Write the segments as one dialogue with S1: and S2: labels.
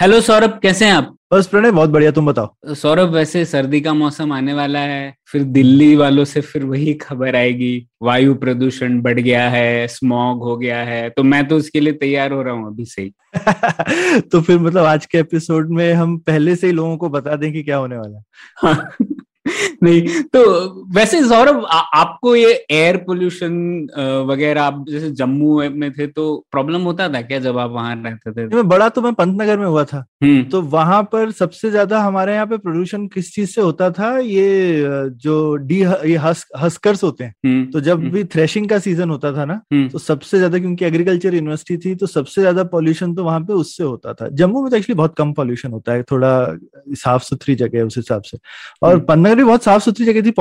S1: Hello Saurabh कैसे हैं आप?
S2: बस प्रणय बहुत बढ़िया तुम बताओ?
S1: सौरभ वैसे सर्दी का मौसम आने वाला है फिर दिल्ली वालों से फिर वही खबर आएगी वायु प्रदूषण बढ़ गया है स्मॉग हो गया है तो मैं तो उसके लिए तैयार हो रहा हूँ अभी से ही।
S2: तो फिर मतलब आज के एपिसोड में हम पहले से ही लोगों को बता दें कि क्या होने वाला है।
S1: हाँ। नहीं तो वैसे सौरभ आपको ये एयर पोल्यूशन वगैरह आप जैसे जम्मू में थे तो प्रॉब्लम होता था क्या जब आप वहाँ रहते थे?
S2: मैं बड़ा तो मैं पंतनगर में हुआ था।
S1: हम्म।
S2: तो वहाँ पर सबसे ज़्यादा हमारे यहाँ पे प्रदूषण किस चीज़ से होता था? ये जो डी ये हस, हस्कर्स होते हैं।
S1: हम्म
S2: तो जब
S1: हम्म,
S2: भी थ्रेशिंग का सीज़न होता था ना तो सबसे ज़्यादा क्योंकि एग्रीकल्चर यूनिवर्सिटी थी तो सबसे ज़्यादा पॉल्यूशन तो वहाँ पे उससे होता था। जम्मू में तो एक्चुअली बहुत कम पॉल्यूशन होता है थोड़ा साफ़ सुथरी जगह है उस हिसाब से। और
S1: हम्म।
S2: पंतनगर भी बहुत साफ़ सुथरी जगह थी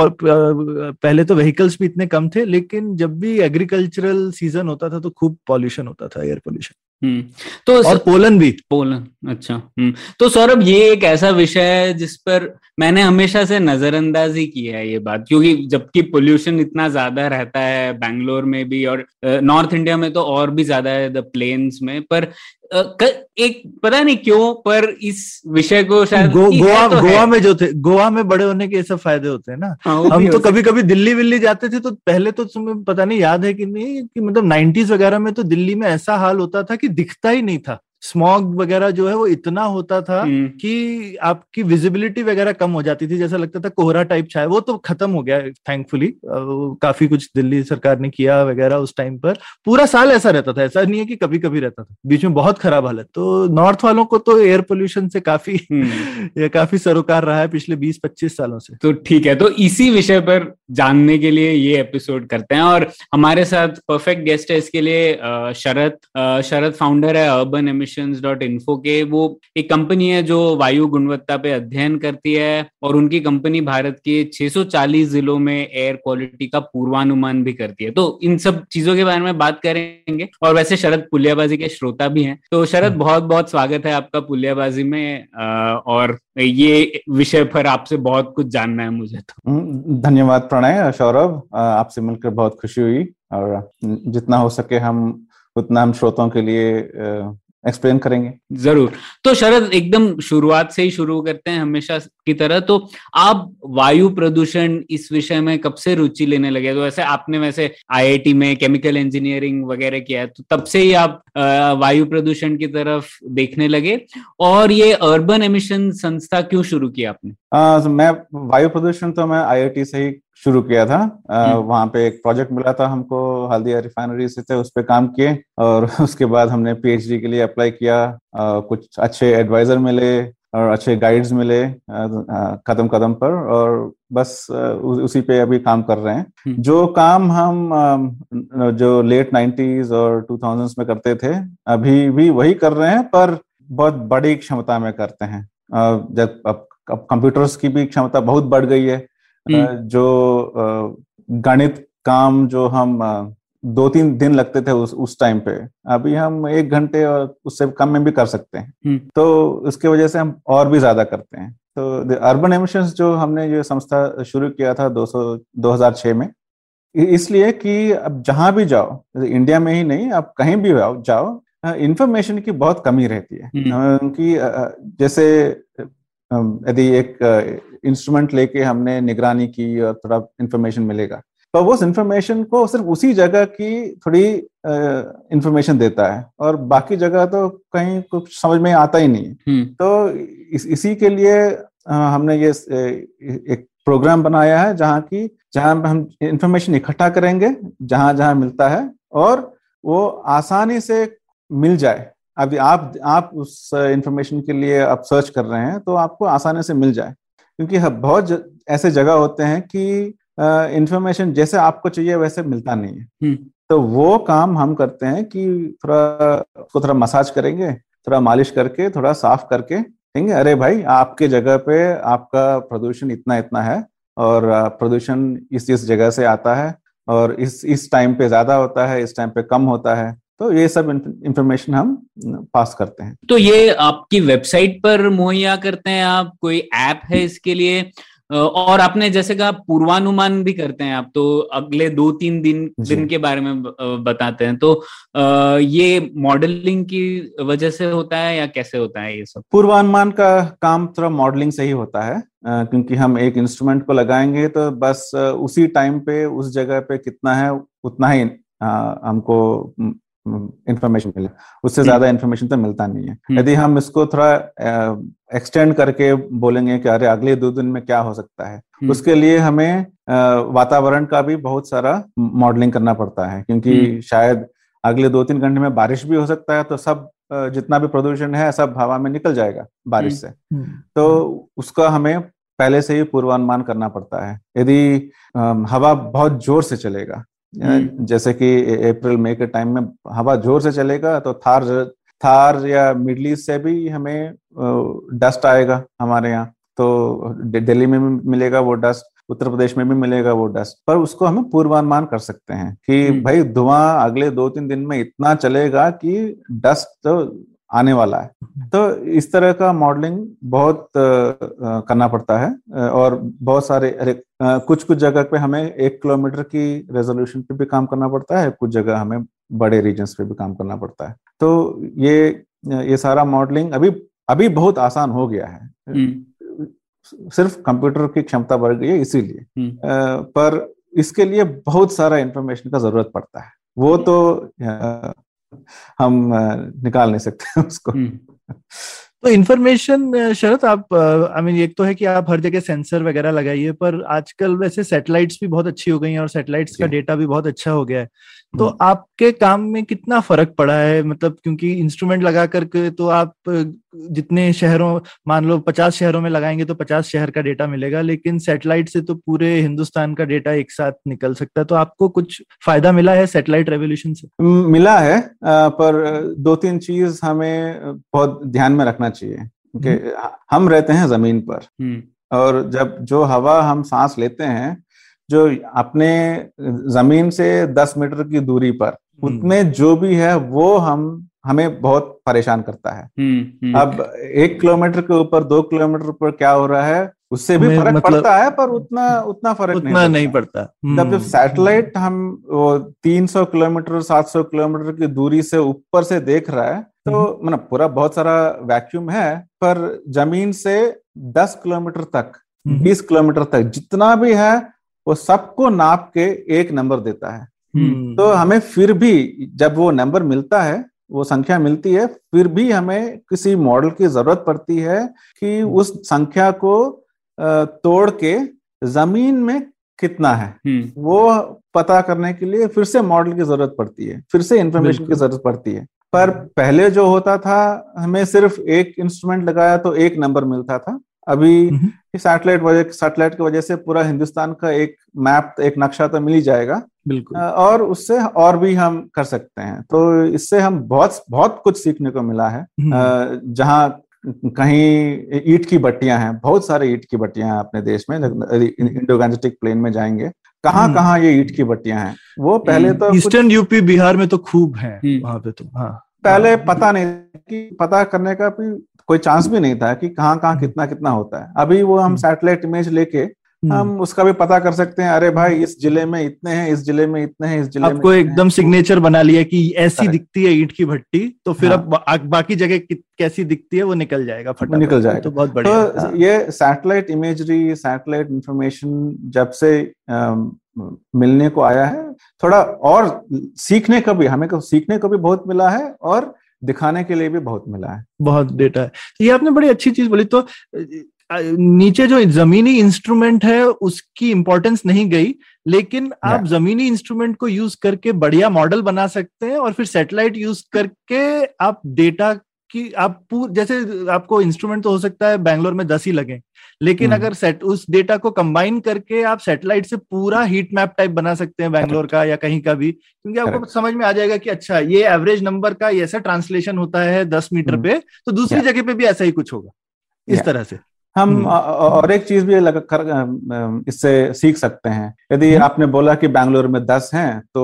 S2: पहले तो व्हीकल्स भी इतने कम थे लेकिन जब भी एग्रीकल्चरल सीज़न होता था तो खूब पॉल्यूशन होता था एयर पॉल्यूशन
S1: हम्म। तो
S2: और पोलन भी
S1: पोलन अच्छा हम्म तो सौरभ ये एक ऐसा विषय है जिस पर मैंने हमेशा से नजरअंदाजी की है ये बात क्योंकि जबकि पोल्यूशन इतना ज़्यादा रहता है बैंगलोर में भी और नॉर्थ इंडिया में तो और भी ज़्यादा है द प्लेन्स में पर एक पता नहीं क्यों पर इस विषय को शायद
S2: गो, गोवा
S1: तो
S2: गोवा में जो थे गोवा में बड़े होने के ये सब फ़ायदे होते हैं ना।
S1: हाँ,
S2: हम तो कभी कभी दिल्ली विल्ली जाते थे तो पहले तो तुम्हें पता नहीं याद है कि नहीं कि मतलब नाइन्टीज वगैरह में तो दिल्ली में ऐसा हाल होता था कि दिखता ही नहीं था। स्मॉग वगैरह जो है वो इतना होता था
S1: हम्म,
S2: कि आपकी विजिबिलिटी वगैरह कम हो जाती थी जैसा लगता था कोहरा टाइप छाया। वो तो खत्म हो गया थैंकफुली काफ़ी कुछ दिल्ली सरकार ने किया वगैरह उस टाइम पर। पूरा साल ऐसा रहता था ऐसा नहीं है कि कभी कभी रहता था। बीच में बहुत खराब हालत। तो नॉर्थ वालों को तो एयर पोल्यूशन से काफ़ी
S1: हम्म।
S2: ये काफ़ी सरोकार रहा है पिछले 20-25 सालों से।
S1: तो ठीक है तो इसी विषय पर जानने के लिए ये एपिसोड करते हैं। और हमारे साथ परफेक्ट गेस्ट है इसके लिए शरद शरद फाउंडर है अर्बन एमिशंस डॉट इन्फो के वो एक कंपनी है जो वायु गुणवत्ता पे अध्ययन करती है और उनकी कंपनी भारत के 640 जिलों में एयर क्वालिटी का पूर्वानुमान भी करती है। तो इन सब चीज़ों के बारे में बात करेंगे और वैसे शरद पुलियाबाजी के श्रोता भी हैं। तो शरद बहुत बहुत स्वागत है आपका पुलियाबाजी में और ये विषय पर आपसे बहुत कुछ जानना है मुझे तो।
S3: हम्म, धन्यवाद प्रणय सौरभ आपसे मिलकर बहुत खुशी हुई और जितना हो सके हम उतना हम श्रोताओं के लिए एक्सप्लेन करेंगे।
S1: ज़रूर। तो शरद एकदम शुरुआत से ही शुरू करते हैं हमेशा की तरह। तो आप वायु प्रदूषण इस विषय में कब से रुचि लेने लगे? तो वैसे आपने वैसे आईआईटी में केमिकल इंजीनियरिंग वगैरह किया है तो तब से ही आप वायु प्रदूषण की तरफ़ देखने लगे। और ये अर्बन एमिशन संस्था क्यों शुरू किया आपने?
S3: तो मैं वायु प्रदूषण तो मैं आईआईटी से ही शुरू किया था अ,
S1: हम्म।
S3: वहाँ पे एक प्रोजेक्ट मिला था हमको हल्दिया रिफाइनरी से थे उस पे काम किए और उसके बाद हमने पीएचडी के लिए अप्लाई किया अ, कुछ अच्छे एडवाइजर मिले और अच्छे गाइड्स मिले कदम कदम पर और बस उसी पे अभी काम कर रहे हैं
S1: हम्म।
S3: जो काम हम जो लेट नाइन्टीज और टू थाउजेंड्स में करते थे अभी भी वही कर रहे हैं पर बहुत बड़ी क्षमता में करते हैं जब अब कंप्यूटर्स की भी क्षमता बहुत बढ़ गई है। जो गणित काम जो हम दो तीन दिन लगते थे उस उस टाइम पे अभी हम एक घंटे और उससे कम में भी कर सकते हैं
S1: हम्म।
S3: तो उसके वजह से हम और भी ज़्यादा करते हैं तो अर्बन एमिशंस जो हमने ये संस्था शुरू किया था 200 2006 में इसलिए कि अब जहाँ भी जाओ इंडिया में ही नहीं आप कहीं भी जाओ जाओ इंफॉर्मेशन की बहुत कमी रहती है
S1: हम्म।
S3: अ, अ, जैसे यदि एक इंस्ट्रूमेंट लेके हमने निगरानी की और थोड़ा इंफॉर्मेशन मिलेगा। तो वो उस इंफॉर्मेशन को सिर्फ़ उसी जगह की थोड़ी इंफॉर्मेशन देता है और बाकी जगह तो कहीं कुछ समझ में आता ही नहीं। है
S1: हम्म।
S3: तो इस, इसी के लिए हमने ये एक प्रोग्राम बनाया है जहाँ की जहाँ हम इंफॉर्मेशन इकट्ठा करेंगे जहाँ जहाँ मिलता है और वो आसानी से मिल जाए। अभी आप आप उस इंफॉर्मेशन के लिए आप सर्च कर रहे हैं तो आपको आसानी से मिल जाए। क्योंकि ह- बहुत ज, ऐसे जगह होते हैं कि इंफॉर्मेशन जैसे आपको चाहिए वैसे मिलता नहीं है।
S1: हम्म।
S3: तो वो काम हम करते हैं कि थोड़ा उसको थोड़ा मसाज करेंगे थोड़ा मालिश करके थोड़ा साफ़ करके ठीक है? अरे भाई आपके जगह पे आपका प्रदूषण इतना इतना है और प्रदूषण इस इस जगह से आता है और इस इस टाइम पे ज़्यादा होता है इस टाइम पे कम होता है तो ये सब इंफॉर्मेशन हम पास करते हैं।
S1: तो ये आपकी वेबसाइट पर मुहैया करते हैं आप? कोई ऐप है इसके लिए? और आपने जैसे कहा पूर्वानुमान भी करते हैं आप तो अगले दो तीन दिन दिन के बारे में बताते हैं। तो ये मॉडलिंग की वजह से होता है या कैसे होता है ये सब?
S3: पूर्वानुमान का काम थोड़ा मॉडलिंग से ही होता है क्योंकि हम एक इंस्ट्रूमेंट को लगाएँगे तो बस उसी टाइम पे उस जगह पे कितना है उतना ही हमको इंफॉर्मेशन मिले उससे हम्म। ज़्यादा इंफॉर्मेशन तो मिलता नहीं है हम्म। यदि हम इसको थोड़ा एक्सटेंड करके बोलेंगे कि अरे अगले दो दिन में क्या हो सकता है हम्म। उसके लिए हमें वातावरण का भी बहुत सारा मॉडलिंग करना पड़ता है क्योंकि शायद अगले दो तीन घंटे में बारिश भी हो सकता है तो सब जितना भी प्रदूषण है सब हवा में निकल जाएगा बारिश से तो उसका हमें पहले से ही पूर्वानुमान करना पड़ता है यदि हवा बहुत ज़ोर से चलेगा। जैसे कि अप्रैल मई के टाइम में हवा ज़ोर से चलेगा तो थार थार या मिडल ईस्ट से भी हमें डस्ट आएगा हमारे यहाँ। तो दिल्ली में भी मिलेगा वो डस्ट उत्तर प्रदेश में भी मिलेगा वो डस्ट पर उसको हमें पूर्वानुमान कर सकते हैं कि हम्म। भाई धुआँ अगले दो तीन दिन में इतना चलेगा कि डस्ट तो आने वाला है। तो इस तरह का मॉडलिंग बहुत करना पड़ता है और बहुत सारे कुछ कुछ जगह पे हमें एक किलोमीटर की रेजोल्यूशन पे भी काम करना पड़ता है कुछ जगह हमें बड़े रीजन्स पे भी काम करना पड़ता है। तो ये ये सारा मॉडलिंग अभी अभी बहुत आसान हो गया है। हम्म। सिर्फ़ कंप्यूटर की क्षमता बढ़ गई है इसीलिए। हम्म। पर इसके लिए बहुत सारा इंफॉर्मेशन का ज़रूरत पड़ता है। वो तो हम निकाल नहीं सकते उसको। हम्म।
S2: तो इन्फॉर्मेशन शरद आप आई मीन एक तो है कि आप हर जगह सेंसर वगैरह लगाइए पर आजकल वैसे सैटेलाइट्स भी बहुत अच्छी हो गई हैं और सैटेलाइट्स का डेटा भी बहुत अच्छा हो गया है। तो हम्म। आपके काम में कितना फ़र्क पड़ा है मतलब क्योंकि इंस्ट्रूमेंट लगा करके तो आप जितने शहरों मान लो पचास शहरों में लगाएँगे तो पचास शहर का डेटा मिलेगा लेकिन सैटेलाइट से तो पूरे हिंदुस्तान का डेटा एक साथ निकल सकता है तो आपको कुछ फ़ायदा मिला है सैटेलाइट रेवोल्यूशन से
S3: मिला है पर दो तीन चीज़ हमें बहुत ध्यान में रखना चाहिए क्योंकि हम्म। हम रहते हैं ज़मीन पर हम्म। और जब जो हवा हम सांस लेते हैं जो अपने ज़मीन से दस मीटर की दूरी पर हम्म। उतने जो भी है वो हम हमें बहुत परेशान करता है। हम्म, हम्म। अब एक किलोमीटर के ऊपर दो किलोमीटर पर क्या हो रहा है उससे भी फ़र्क मतलब, पड़ता है पर उतना उतना फ़र्क
S2: उतना नहीं, नहीं पड़ता
S3: जब जब सैटेलाइट हम वो 300 किलोमीटर 700 किलोमीटर की दूरी से ऊपर से देख रहा है तो मतलब पूरा बहुत सारा वैक्यूम है पर ज़मीन से 10 किलोमीटर तक 20 किलोमीटर तक जितना भी है वो सबको नाप के एक नंबर देता है हम्म। तो हमें फिर भी जब वो नंबर मिलता है वो संख्या मिलती है फिर भी हमें किसी मॉडल की ज़रूरत पड़ती है कि हम्म। उस संख्या को तोड़ के ज़मीन में कितना है हम्म। वो पता करने के लिए फिर से मॉडल की ज़रूरत पड़ती है फिर से इंफॉर्मेशन की ज़रूरत पड़ती है पर पहले जो होता था हमें सिर्फ़ एक इंस्ट्रूमेंट लगाया तो एक नंबर मिलता था अभी सैटेलाइट वजह सैटेलाइट की वजह से पूरा हिंदुस्तान का एक मैप एक नक्शा तो मिल ही जाएगा।
S2: बिल्कुल।
S3: और उससे और भी हम कर सकते हैं। तो इससे हम बहुत बहुत कुछ सीखने को मिला है। हम्म। जहाँ कहीं ईट की बट्टियाँ हैं बहुत सारे ईट की बट्टियाँ हैं अपने देश में इंडो गैंजेटिक प्लेन में जाएँगे। कहाँ हम्म। कहाँ ये ईट की बट्टियाँ हैं? वो पहले हम्म। तो
S2: ईस्टर्न यूपी बिहार में तो खूब है वहाँ पे तो हाँ।
S3: पहले पता नहीं कि पता करने का भी कोई चांस भी नहीं था कि कहाँ कहाँ कितना कितना होता है। अभी वो हम सैटेलाइट इमेज लेके हम्म। हम उसका भी पता कर सकते हैं अरे भाई इस ज़िले में इतने हैं इस ज़िले में इतने हैं इस ज़िले
S2: आपको में एकदम सिग्नेचर बना लिया कि ऐसी दिखती है ईट की भट्टी तो फिर अब हाँ। बाकी जगह कैसी दिखती है वो निकल जाएगा
S3: फटा निकल जाएगा। तो बहुत बढ़िया। तो हाँ। ये सैटेलाइट इमेजरी सैटेलाइट इंफॉर्मेशन जब से आ, मिलने को आया है थोड़ा और सीखने का भी हमें को सीखने को भी बहुत मिला है और दिखाने के लिए भी बहुत मिला है।
S2: बहुत डेटा है। तो ये आपने बड़ी अच्छी चीज़ बोली। तो नीचे जो जमीनी इंस्ट्रूमेंट है उसकी इंपॉर्टेंस नहीं गई लेकिन आप जमीनी इंस्ट्रूमेंट को यूज़ करके बढ़िया मॉडल बना सकते हैं और फिर सैटेलाइट यूज़ करके आप डेटा की आप पूर जैसे आपको इंस्ट्रूमेंट तो हो सकता है बैंगलोर में दस ही लगे। लेकिन
S3: हम्म।
S2: अगर सेट उस डेटा को कंबाइन करके आप सैटेलाइट से पूरा हीट मैप टाइप बना सकते हैं बैंगलोर का या कहीं का भी क्योंकि आपको समझ में आ जाएगा कि अच्छा ये एवरेज नंबर का ऐसा ट्रांसलेशन होता है दस मीटर
S3: हम्म।
S2: पे तो दूसरी जगह पे भी ऐसा ही कुछ होगा इस तरह से
S3: हम
S2: हम्म।
S3: और एक चीज़ भी लग कर इससे सीख सकते हैं यदि। आपने बोला कि बैंगलोर में दस हैं तो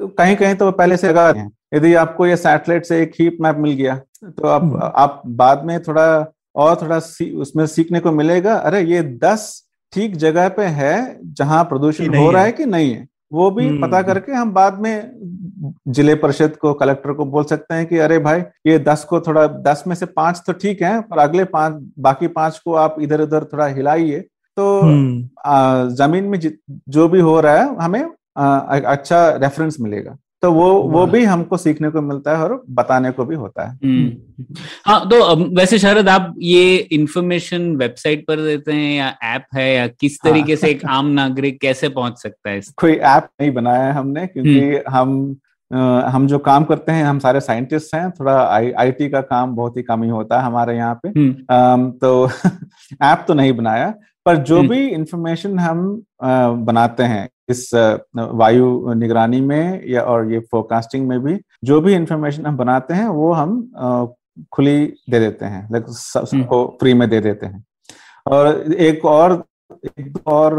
S3: कहीं कहीं तो पहले से लगा यदि आपको ये सैटेलाइट से एक हीट मैप मिल गया तो आप। आप बाद में थोड़ा और थोड़ा सी, उसमें सीखने को मिलेगा अरे ये दस ठीक जगह पे है जहाँ प्रदूषण हो रहा
S2: है।
S3: कि नहीं है वो भी
S2: हम्म।
S3: पता करके हम बाद में ज़िले परिषद को कलेक्टर को बोल सकते हैं कि अरे भाई ये दस को थोड़ा दस में से पाँच तो ठीक है पर अगले पाँच बाकी पाँच को आप इधर उधर थोड़ा हिलाइए तो
S2: हम्म,
S3: आ, ज़मीन में जो भी हो रहा है हमें आ, अच्छा रेफरेंस मिलेगा तो वो वो भी हमको सीखने को मिलता है और बताने को भी होता है
S1: हम्म। हाँ तो वैसे शरद आप ये इंफॉर्मेशन वेबसाइट पर देते हैं या ऐप है या किस
S3: हाँ।
S1: तरीके से एक आम नागरिक कैसे पहुँच सकता है
S3: कोई ऐप नहीं बनाया है हमने क्योंकि हम हम जो काम करते हैं हम सारे साइंटिस्ट हैं थोड़ा आई आईटी का काम बहुत ही कम ही होता है हमारे यहाँ पे
S1: हम्म,
S3: तो ऐप तो नहीं बनाया पर जो
S1: हम्म।
S3: भी इंफॉर्मेशन हम बनाते हैं इस वायु निगरानी में या और ये फोरकास्टिंग में भी जो भी इंफॉर्मेशन हम बनाते हैं वो हम खुली दे देते हैं। लाइक सबको फ्री में दे देते हैं। और एक और एक और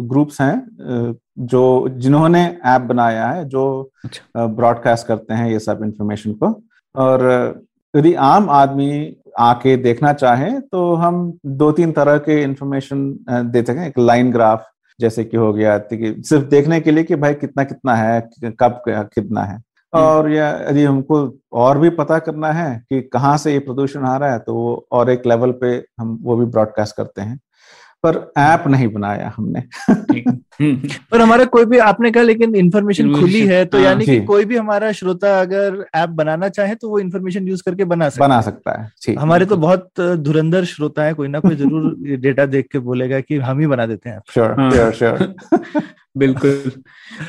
S3: ग्रुप्स हैं जो जिन्होंने ऐप बनाया है जो
S1: अच्छा।
S3: ब्रॉडकास्ट करते हैं ये सब इंफॉर्मेशन को। और यदि आम आदमी आके देखना चाहे तो हम दो तीन तरह के इंफॉर्मेशन देते हैं एक लाइन ग्राफ जैसे कि हो गया तो कि सिर्फ़ देखने के लिए कि भाई कितना कितना है कब कितना है। और या यदि हमको और भी पता करना है कि कहाँ से ये प्रदूषण आ रहा है तो वो और एक लेवल पे हम वो भी ब्रॉडकास्ट करते हैं। पर ऐप नहीं बनाया हमने।
S1: हम्म,
S2: पर हमारा कोई भी आपने कहा लेकिन इन्फॉर्मेशन खुली है तो
S1: हाँ,
S2: यानी कि कोई भी हमारा श्रोता अगर ऐप बनाना चाहे तो वो इन्फॉर्मेशन यूज़ करके बना सकता
S3: बना सकता है ठीक
S2: हमारे तो बहुत धुरंधर श्रोता है कोई ना कोई ज़रूर डेटा देख के बोलेगा कि हम ही बना देते हैं।
S3: श्योर
S1: हाँ।
S3: श्योर श्योर
S1: बिल्कुल।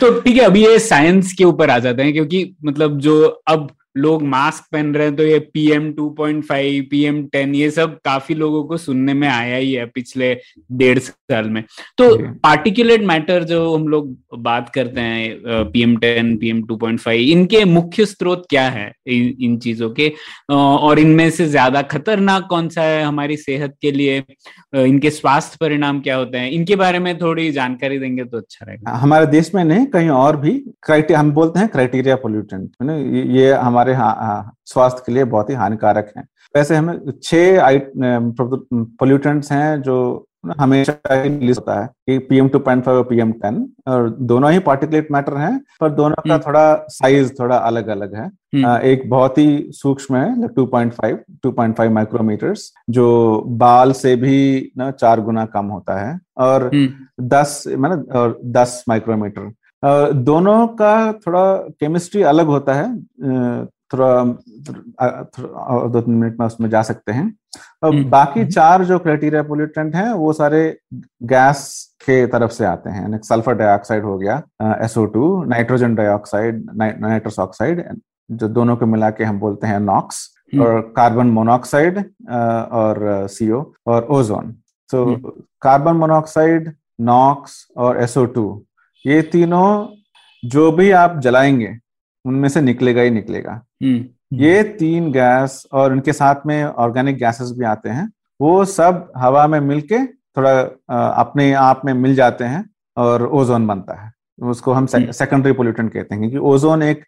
S1: तो ठीक है अभी ये साइंस के ऊपर आ जाते हैं क्योंकि मतलब जो अब लोग मास्क पहन रहे हैं तो ये पीएम 2.5 पीएम टेन ये सब काफ़ी लोगों को सुनने में आया ही है पिछले डेढ़ साल में। तो। पार्टिकुलेट मैटर जो हम लोग बात करते हैं पीएम 10 पीएम 2.5 इनके मुख्य स्रोत क्या है इन, इन चीज़ों के? और इनमें से ज़्यादा खतरनाक कौन सा है हमारी सेहत के लिए? इनके स्वास्थ्य परिणाम क्या होते हैं? इनके बारे में थोड़ी जानकारी देंगे तो अच्छा रहेगा।
S3: हमारे देश में नहीं कहीं और भी हम बोलते हैं क्राइटेरिया पोल्यूटेंट है ये ये हमारे हा- हा- स्वास्थ्य के लिए बहुत ही हानिकारक है वैसे हमें छह पोल्यूटेंट्स हैं जो हमेशा लिस्ट होता है कि पीएम टू पॉइंट फाइव और पीएम टेन और दोनों ही पार्टिकुलेट मैटर हैं पर दोनों का
S1: हम्म।
S3: थोड़ा साइज़ थोड़ा अलग अलग है
S1: हम्म।
S3: एक बहुत ही सूक्ष्म है two point five two point five micrometers जो बाल से भी ना चार गुना कम होता है और
S1: हम्म,
S3: दस मतलब और दस माइक्रोमीटर दोनों का थोड़ा केमिस्ट्री अलग होता है थोड़ा दो तीन मिनट में उसमें जा सकते हैं
S1: हम्म,
S3: बाकी
S2: हम्म।
S3: चार जो क्राइटेरिया पोल्यूटेंट हैं वो सारे गैस के तरफ़ से आते हैं सल्फ़र डाइऑक्साइड हो गया SO two nitrogen dioxide nitrous oxide जो दोनों को मिला के हम बोलते हैं नॉक्स
S1: हम्म।
S3: और कार्बन मोनोऑक्साइड और सीओ और ओजोन तो। कार्बन मोनोऑक्साइड नॉक्स और एसओ टू ये तीनों जो भी आप जलाएँगे उनमें से निकलेगा ही निकलेगा।
S1: हम्म,
S3: ये तीन गैस और इनके साथ में ऑर्गेनिक गैसेस भी आते हैं वो सब हवा में मिलके थोड़ा अपने आप में मिल जाते हैं और ओजोन बनता है। उसको हम
S1: हम्म।
S3: सेकेंडरी पोल्यूटेंट कहते हैं क्योंकि ओजोन एक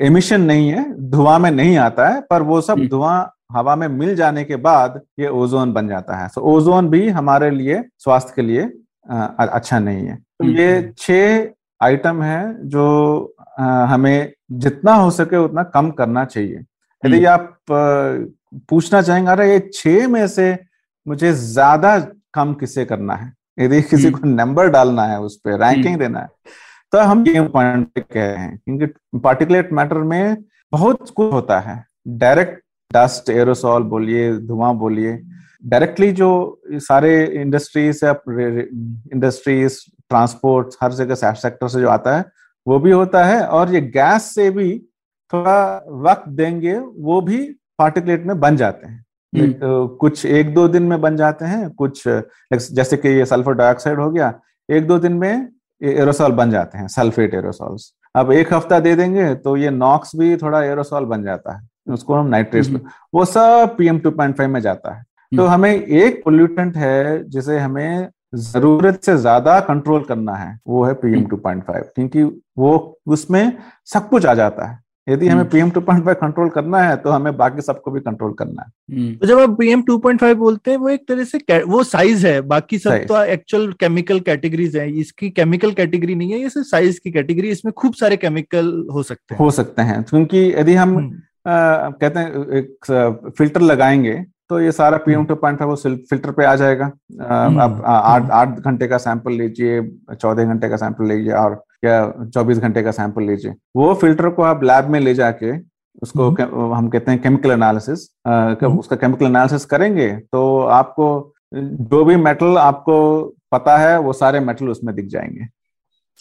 S3: एमिशन नहीं है धुआँ में नहीं आता है पर वो सब
S1: हम्म।
S3: धुआँ हवा में मिल जाने के बाद ये ओजोन बन जाता है। सो so, ओजोन भी हमारे लिए स्वास्थ्य के लिए अ, अच्छा नहीं है। तो
S1: हम्म।
S3: ये छह आइटम है जो हमें जितना हो सके उतना कम करना चाहिए यदि
S1: हम्म।
S3: आप पूछना चाहेंगे अरे ये छह में से मुझे ज़्यादा कम किसे करना है यदि किसी
S1: हम्म।
S3: को नंबर डालना है उस पर रैंकिंग देना है तो हम ये पॉइंट कह रहे हैं क्योंकि पार्टिकुलेट मैटर में बहुत कुछ होता है डायरेक्ट डस्ट एरोसॉल बोलिए धुआँ बोलिए डायरेक्टली जो सारे इंडस्ट्रीज़ या इंडस्ट्रीज़ ट्रांसपोर्ट हर जगह सेक्टर से जो आता है वो भी होता है और ये गैस से भी थोड़ा वक्त देंगे वो भी पार्टिकुलेट में बन जाते हैं। तो कुछ एक दो दिन में बन जाते हैं कुछ जैसे कि ये सल्फ़र डाइऑक्साइड हो गया एक दो दिन में एरोसॉल बन जाते हैं सल्फेट एरोसॉल्स अब एक हफ़्ता दे देंगे तो ये नॉक्स भी थोड़ा एरोसॉल बन जाता है उसको हम नाइट्रेट्स
S1: हम्म।
S3: वो सब पीएम टू पॉइंट फाइव में जाता है तो
S1: हम्म।
S3: हमें एक पोल्यूटेंट है जिसे हमें ज़रूरत से ज़्यादा कंट्रोल करना है वो है पीएम
S1: हम्म।
S3: टू पॉइंट फाइव क्योंकि वो उसमें सब कुछ आ जाता है। यदि हमें
S1: हम्म।
S3: PM two point five control करना है तो हमें बाकी सबको भी कंट्रोल करना है।
S1: हम्म,
S2: तो जब आप पीएम 2.5 बोलते हैं वो एक तरह से वो साइज़ है बाकी सब तो एक्चुअल केमिकल कैटेगरीज है। इसकी केमिकल कैटेगरी नहीं है ये सिर्फ़ साइज़ की कैटेगरी इसमें खूब सारे केमिकल हो सकते हैं।
S3: हो सकते हैं क्योंकि यदि हम
S2: हम्म,
S3: अ, कहते हैं एक फ़िल्टर लगाएँगे तो ये सारा पीएम टू पॉइंट वो फ़िल्टर पे आ जाएगा
S2: हम्म।
S3: आप आठ आठ घंटे का सैंपल लीजिए चौदह घंटे का सैंपल लीजिए और या चौबीस घंटे का सैंपल लीजिए वो फ़िल्टर को आप लैब में ले जाके उसको
S2: हम्म।
S3: के- हम कहते हैं केमिकल एनालिसिस
S2: हम्म।
S3: उसका केमिकल एनालिसिस करेंगे तो आपको जो भी मेटल आपको पता है वो सारे मेटल उसमें दिख जाएँगे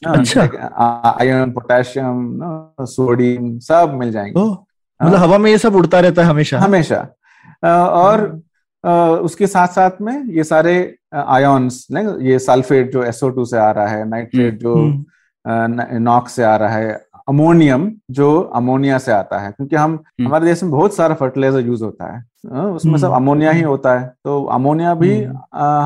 S2: अच्छा।
S3: आयरन पोटेशियम सोडियम सब मिल जाएँगे
S2: मतलब हवा में ये सब उड़ता रहता है हमेशा
S3: हमेशा और उसके साथ साथ में ये सारे आयोन्स ये सल्फेट जो SO2 से आ रहा है नाइट्रेट जो
S2: हम्म,
S3: नॉक्स से आ रहा है अमोनियम जो अमोनिया से आता है क्योंकि हम हमारे देश में बहुत सारा फर्टिलाइज़र यूज़ होता है। उसमें सब
S2: हम्म।
S3: अमोनिया ही होता है तो अमोनिया भी
S2: हम्म।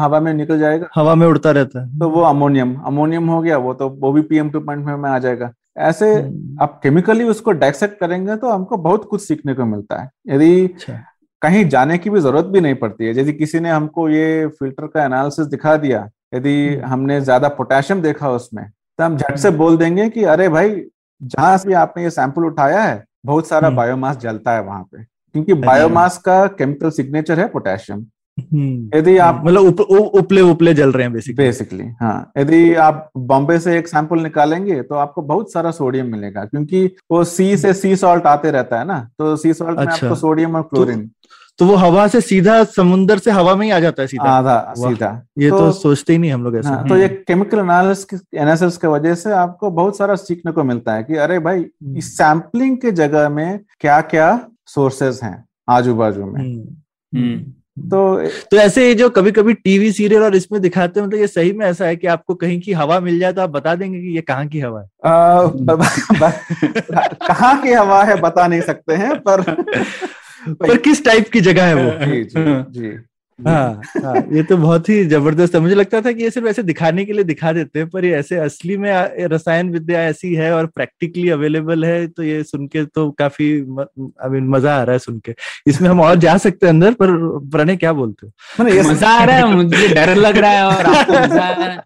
S3: हवा में निकल जाएगा।
S2: हवा में उड़ता रहता है।
S3: तो वो अमोनियम अमोनियम हो गया वो तो वो भी पीएम टू पॉइंट में आ जाएगा। ऐसे
S2: हम्म,
S3: आप केमिकली उसको डाइसेक्ट करेंगे तो हमको बहुत कुछ सीखने को मिलता है। यदि
S2: अच्छा।
S3: कहीं जाने की भी ज़रूरत भी नहीं पड़ती है। यदि किसी ने हमको ये फ़िल्टर का एनालिसिस दिखा दिया यदि
S2: हम्म।
S3: हमने ज़्यादा पोटेशियम देखा उसमें तो हम झट से बोल देंगे कि अरे भाई जहाँ से आपने ये सैंपल उठाया है बहुत सारा
S2: हम्म।
S3: बायोमास जलता है वहाँ पे। क्योंकि बायोमास का केमिकल सिग्नेचर है पोटेशियम
S2: हम्म,
S3: यदि आप
S2: मतलब उप, उपले उपले जल रहे हैं बेसिकली
S3: बेसिकली हाँ। यदि आप बॉम्बे से एक सैंपल निकालेंगे तो आपको बहुत सारा सोडियम मिलेगा क्योंकि वो सी से सी सॉल्ट आते रहता है ना तो सी सॉल्ट
S2: अच्छा, में।
S3: आपको सोडियम और क्लोरीन
S2: तो वो हवा से सीधा समुंदर से हवा में ही आ जाता है सीधा।
S3: आधा सीधा।
S2: ये तो,
S3: तो-
S2: सोचते ही नहीं हम लोग ऐसा।
S3: हाँ, तो ये केमिकल एनालिसिस एनालिसिस की वजह से आपको बहुत सारा सीखने को मिलता है कि अरे भाई
S2: हम्म।
S3: इस सैम्पलिंग के जगह में क्या क्या सोर्सेस हैं आजू बाजू में?
S2: हम्म,
S1: हम्म,
S3: तो
S2: तो ऐसे ये जो कभी कभी टीवी सीरियल और इसमें दिखाते हैं मतलब ये सही में ऐसा है कि आपको कहीं की हवा मिल जाए तो आप बता देंगे कि ये कहाँ की हवा है?
S3: कहाँ की हवा है बता नहीं सकते हैं पर
S2: पर किस टाइप की जगह है वो?
S3: जी जी जी।
S2: हाँ हाँ ये तो बहुत ही ज़बरदस्त है। मुझे लगता था कि ये सिर्फ़ ऐसे दिखाने के लिए दिखा देते हैं पर ये ऐसे असली में रसायन विद्या ऐसी है और प्रैक्टिकली अवेलेबल है तो ये सुन के तो काफ़ी आई मीन मज़ा आ रहा है सुन के। इसमें हम और जा सकते हैं अंदर पर प्रणय क्या बोलते हो?
S1: मज़ा आ रहा है मुझे डर लग रहा है और मज़ा आ रहा है।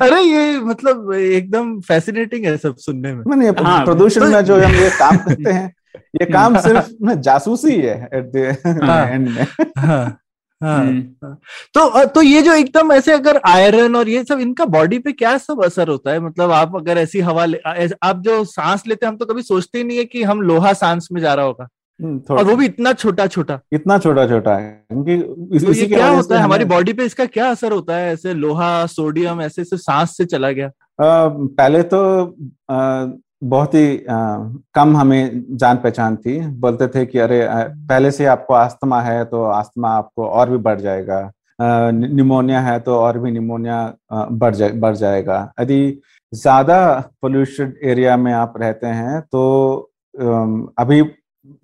S2: अरे ये मतलब एकदम फैसिनेटिंग है सब सुनने में।
S1: हाँ,
S3: प्रदूषण में जो हम ये काम करते हैं ये काम सिर्फ़ जासूसी है एट द
S2: हाँ।
S3: एंड में।
S2: हाँ हाँ
S1: हम्म,
S2: तो तो ये जो एकदम ऐसे अगर आयरन और ये सब इनका बॉडी पे क्या सब असर होता है? मतलब आप अगर ऐसी हवा ले, आप जो सांस लेते हैं हम तो कभी सोचते ही नहीं है कि हम लोहा सांस में जा रहा होगा।
S3: हम्म,
S2: और वो भी इतना छोटा छोटा
S3: इतना छोटा छोटा है क्योंकि इस,
S2: तो
S3: इसी
S2: क्या होता है? हमारी बॉडी पे इसका क्या असर होता है? ऐसे लोहा सोडियम ऐसे से सांस से चला गया।
S3: पहले तो बहुत ही कम हमें जान पहचान थी। बोलते थे कि अरे पहले से आपको आस्थमा है तो आस्थमा आपको और भी बढ़ जाएगा। निमोनिया है तो और भी निमोनिया बढ़ जाए बढ़ जाएगा। यदि ज़्यादा पोल्यूशन एरिया में आप रहते हैं तो अभी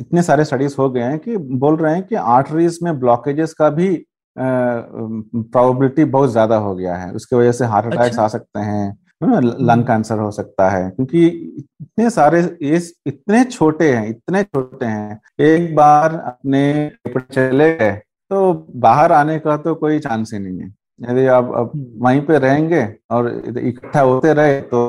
S3: इतने सारे स्टडीज़ हो गए हैं कि बोल रहे हैं कि आर्टरीज में ब्लॉकेजेस का भी प्रोबेबिलिटी बहुत ज़्यादा हो गया है। उसकी वजह से हार्ट अटैक्स
S2: अच्छा।
S3: आ सकते हैं। लंग कैंसर हो सकता है क्योंकि इतने सारे ये इतने छोटे हैं इतने छोटे हैं एक बार अपने चले गए तो बाहर आने का तो कोई चांस ही नहीं है। यदि आप अब वहीं पे रहेंगे और इकट्ठा होते रहे तो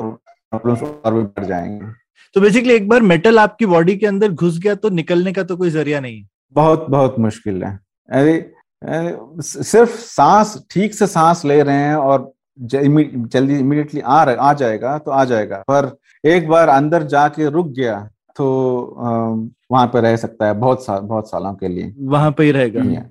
S3: प्रॉब्लम्स और भी बढ़ जाएँगे।
S2: तो बेसिकली एक बार मेटल आपकी बॉडी के अंदर घुस गया तो निकलने का तो कोई ज़रिया नहीं
S3: बहुत बहुत मुश्किल है। यदि सिर्फ़ सांस ठीक से सांस ले रहे हैं और जल्दी इमीडिएटली आ रहा आ जाएगा तो आ जाएगा। पर एक बार अंदर जाके रुक गया तो वहाँ पे रह सकता है बहुत साल बहुत सालों के लिए।
S2: वहाँ पे ही रहेगा।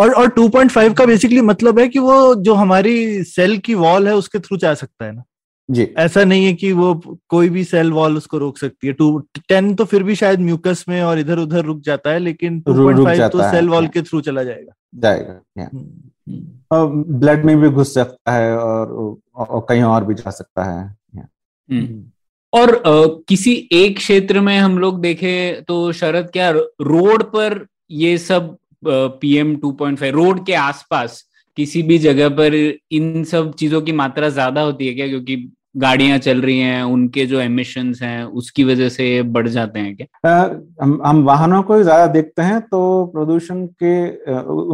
S2: और और 2.5 का बेसिकली मतलब है कि वो जो हमारी सेल की वॉल है उसके थ्रू जा सकता है ना?
S3: जी।
S2: ऐसा नहीं है कि वो कोई भी सेल वॉल उसको रोक सकती है। टू टेन तो फिर भी शायद म्यूकस में और इधर उधर रुक जाता है लेकिन टू पॉइंट फाइव तो सेल वॉल
S3: हाँ।
S2: के थ्रू चला जाएगा।
S3: जाएगा yeah.
S2: हम्म,
S3: ब्लड में भी घुस सकता है और, और कहीं और भी जा सकता है।
S1: हम्म। और अ, किसी एक क्षेत्र में हम लोग देखे तो शरद क्या रोड पर ये सब पीएम 2.5 रोड के आसपास किसी भी जगह पर इन सब चीज़ों की मात्रा ज़्यादा होती है क्या? क्योंकि गाड़ियाँ चल रही हैं उनके जो एमिशंस हैं उसकी वजह से बढ़ जाते हैं क्या?
S3: अ, हम हम वाहनों को ज़्यादा देखते हैं तो प्रदूषण के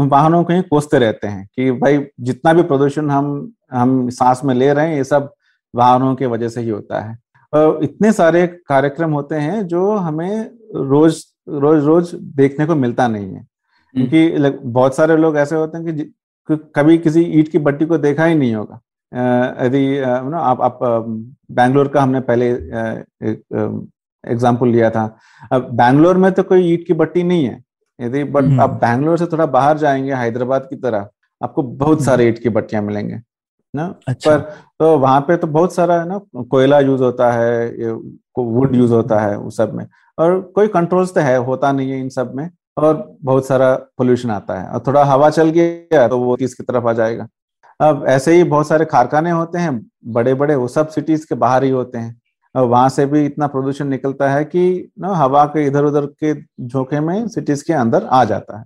S3: वाहनों को ही कोसते रहते हैं कि भाई जितना भी प्रदूषण हम हम सांस में ले रहे हैं ये सब वाहनों की वजह से ही होता है। इतने सारे कार्यक्रम होते हैं जो हमें रोज रोज रोज देखने को मिलता नहीं है। क्योंकि बहुत सारे लोग ऐसे होते हैं कि कभी किसी ईट की बट्टी को देखा ही नहीं होगा। यदि ना आप आप बैंगलोर का हमने पहले एग्ज़ाम्पल लिया था। अब बैंगलोर में तो कोई ईट की बट्टी नहीं है यदि बट
S2: हम्म।
S3: आप बैंगलोर से थोड़ा बाहर जाएँगे हैदराबाद की तरह आपको बहुत सारे ईट की भट्टियाँ मिलेंगे ना?
S2: अच्छा।
S3: पर तो वहाँ पे तो बहुत सारा है ना कोयला यूज़ होता है ये वुड यूज़ होता है उस सब में। और कोई कंट्रोल्स तो है होता नहीं है इन सब में और बहुत सारा पोल्यूशन आता है। और थोड़ा हवा चल गया तो वो तीस की तरफ़ आ जाएगा? अब ऐसे ही बहुत सारे कारखाने होते हैं बड़े बड़े वो सब सिटीज़ के बाहर ही होते हैं। और वहाँ से भी इतना प्रदूषण निकलता है कि ना हवा के इधर उधर के झोंके में सिटीज़ के अंदर आ जाता है।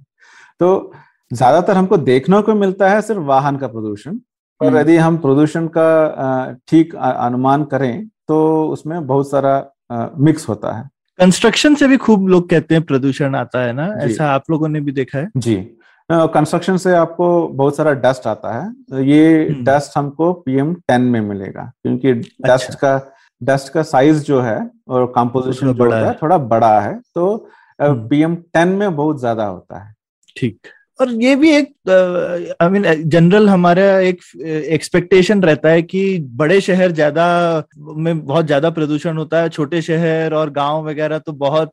S3: तो ज़्यादातर हमको देखने को मिलता है सिर्फ़ वाहन का प्रदूषण और
S1: हम्म।
S3: यदि हम प्रदूषण का ठीक अनुमान करें तो उसमें बहुत सारा मिक्स होता है।
S2: कंस्ट्रक्शन से भी खूब लोग कहते हैं प्रदूषण आता है ना? ऐसा आप लोगों ने भी देखा है?
S3: जी। कंस्ट्रक्शन से आपको बहुत सारा डस्ट आता है तो ये
S2: हम्म।
S3: डस्ट हमको पीएम टेन में मिलेगा क्योंकि डस्ट
S2: अच्छा।
S3: का डस्ट का साइज़ जो है और कंपोजिशन जो
S2: बड़ा
S3: है। थोड़ा बड़ा है तो
S2: हम्म।
S3: पीएम टेन में बहुत ज़्यादा होता है
S2: ठीक और ये भी एक आई मीन जनरल हमारा एक एक्सपेक्टेशन रहता है कि बड़े शहर ज़्यादा में बहुत ज़्यादा प्रदूषण होता है छोटे शहर और गाँव वगैरह तो बहुत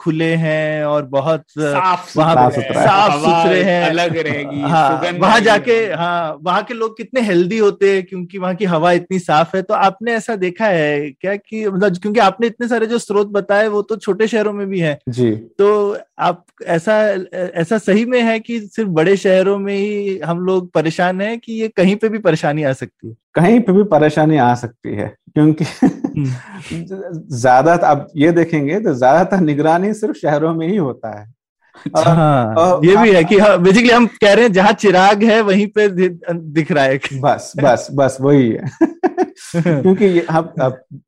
S2: खुले हैं और बहुत अ,
S1: साफ़
S2: वहाँ
S3: साफ़
S1: सुथरा है।
S2: साफ़
S1: हवा
S2: सुथरे
S1: अलग रहेगी
S2: हाँ वहाँ जाके हाँ वहाँ के लोग कितने हेल्दी होते हैं क्योंकि वहाँ की हवा इतनी साफ़ है। तो आपने ऐसा देखा है क्या कि मतलब क्योंकि आपने इतने सारे जो स्रोत बताए वो तो छोटे शहरों में भी है।
S3: जी।
S2: तो आप ऐसा ऐसा सही में है कि सिर्फ़ बड़े शहरों में ही हम लोग परेशान हैं कि ये कहीं पे भी परेशानी आ सकती है।
S3: कहीं पे भी परेशानी आ सकती है क्योंकि ज़्यादा आप ये देखेंगे तो ज़्यादातर निगरानी सिर्फ़ शहरों में ही होता है। और-
S2: हाँ
S3: और
S2: ये भी है। कि हाँ बेसिकली हम कह रहे हैं जहाँ चिराग है वहीं पे दिख रहा है।
S3: बस बस बस वही है। क्योंकि आप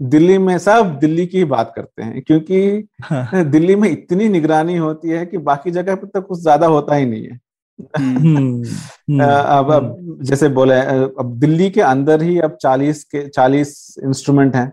S3: दिल्ली में सब दिल्ली की ही बात करते हैं क्योंकि
S2: हाँ,
S3: दिल्ली में इतनी निगरानी होती है कि बाकी जगह पर तो कुछ ज़्यादा होता ही नहीं है।
S1: हम्म,
S2: हम्म, हम्म,
S3: अब अब जैसे बोले अब दिल्ली के अंदर ही अब चालीस के चालीस इंस्ट्रूमेंट हैं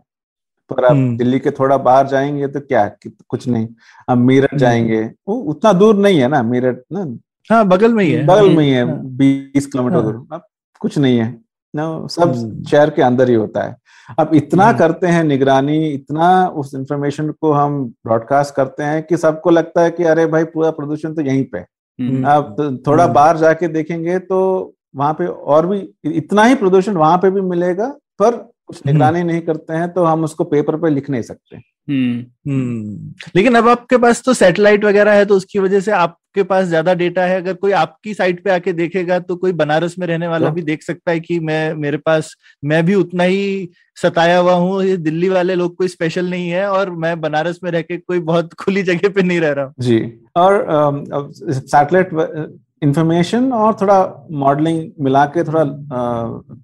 S3: पर अब
S2: हम्म।
S3: दिल्ली के थोड़ा बाहर जाएँगे तो क्या कुछ नहीं अब मेरठ
S2: हम्म।
S3: जाएँगे वो उतना दूर नहीं है ना मेरठ ना
S2: हाँ बगल में ही है
S3: बगल में ही है
S2: हाँ।
S3: बीस किलोमीटर
S2: हाँ।
S3: दूर अब कुछ नहीं है ना सब
S2: हम्म।
S3: शहर के अंदर ही होता है अब इतना
S2: हम्म।
S3: करते हैं निगरानी इतना उस इंफॉर्मेशन को हम ब्रॉडकास्ट करते हैं कि सबको लगता है कि अरे भाई पूरा प्रदूषण तो यहीं पे है।
S1: हम्म,
S3: आप थोड़ा
S2: हम्म।
S3: बाहर जाके देखेंगे तो वहाँ पे और भी इतना ही प्रदूषण वहाँ पे भी मिलेगा पर कुछ निगरानी नहीं करते हैं तो हम उसको पेपर पे लिख नहीं सकते।
S1: हम्म,
S2: हम्म। लेकिन अब आपके पास तो सैटेलाइट वगैरह है तो उसकी वजह से आपके पास ज़्यादा डेटा है अगर कोई आपकी साइट पे आके देखेगा तो कोई बनारस में रहने वाला
S3: तो?
S2: भी देख सकता है कि मैं मेरे पास मैं भी उतना ही सताया हुआ हूँ ये दिल्ली वाले लोग कोई स्पेशल नहीं है और मैं बनारस में रह के कोई बहुत खुली जगह पे नहीं रह रहा हूँ
S3: जी और सैटेलाइट इंफॉर्मेशन और थोड़ा मॉडलिंग मिला के थोड़ा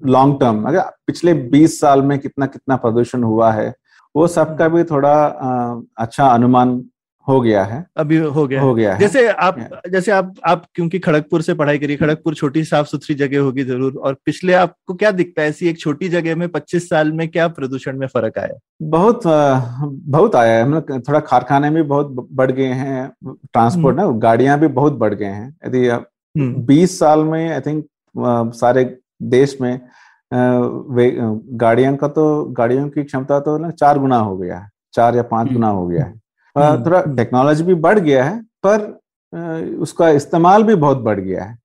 S3: लॉन्ग टर्म अगर पिछले 20 साल में कितना कितना प्रदूषण हुआ है वो सबका भी थोड़ा अ, अच्छा अनुमान हो गया है।
S2: अभी हो गया है।
S3: गया है।
S2: जैसे आप जैसे आप आप क्योंकि खड़गपुर से पढ़ाई करिए खड़गपुर छोटी साफ़ सुथरी जगह होगी ज़रूर। और पिछले आपको क्या दिखता है? ऐसी एक छोटी जगह में 25 साल में क्या प्रदूषण में फ़र्क आया?
S3: बहुत बहुत आया है। लोग थोड़ा कारखाने भी बहुत बढ़ गए हैं। ट्रांसपोर्ट ना गाड़ियाँ भी बहुत बढ़ गए हैं। यदि
S2: हम्म,
S3: बीस साल में आई थिंक सारे देश में गाड़ियों का तो गाड़ियों की क्षमता तो ना चार गुना हो गया है। चार या पाँच
S1: हम्म।
S3: गुना हो गया है।
S2: हम्म,
S3: थोड़ा
S2: हम्म।
S3: टेक्नोलॉजी भी बढ़ गया है पर उसका इस्तेमाल भी बहुत बढ़ गया है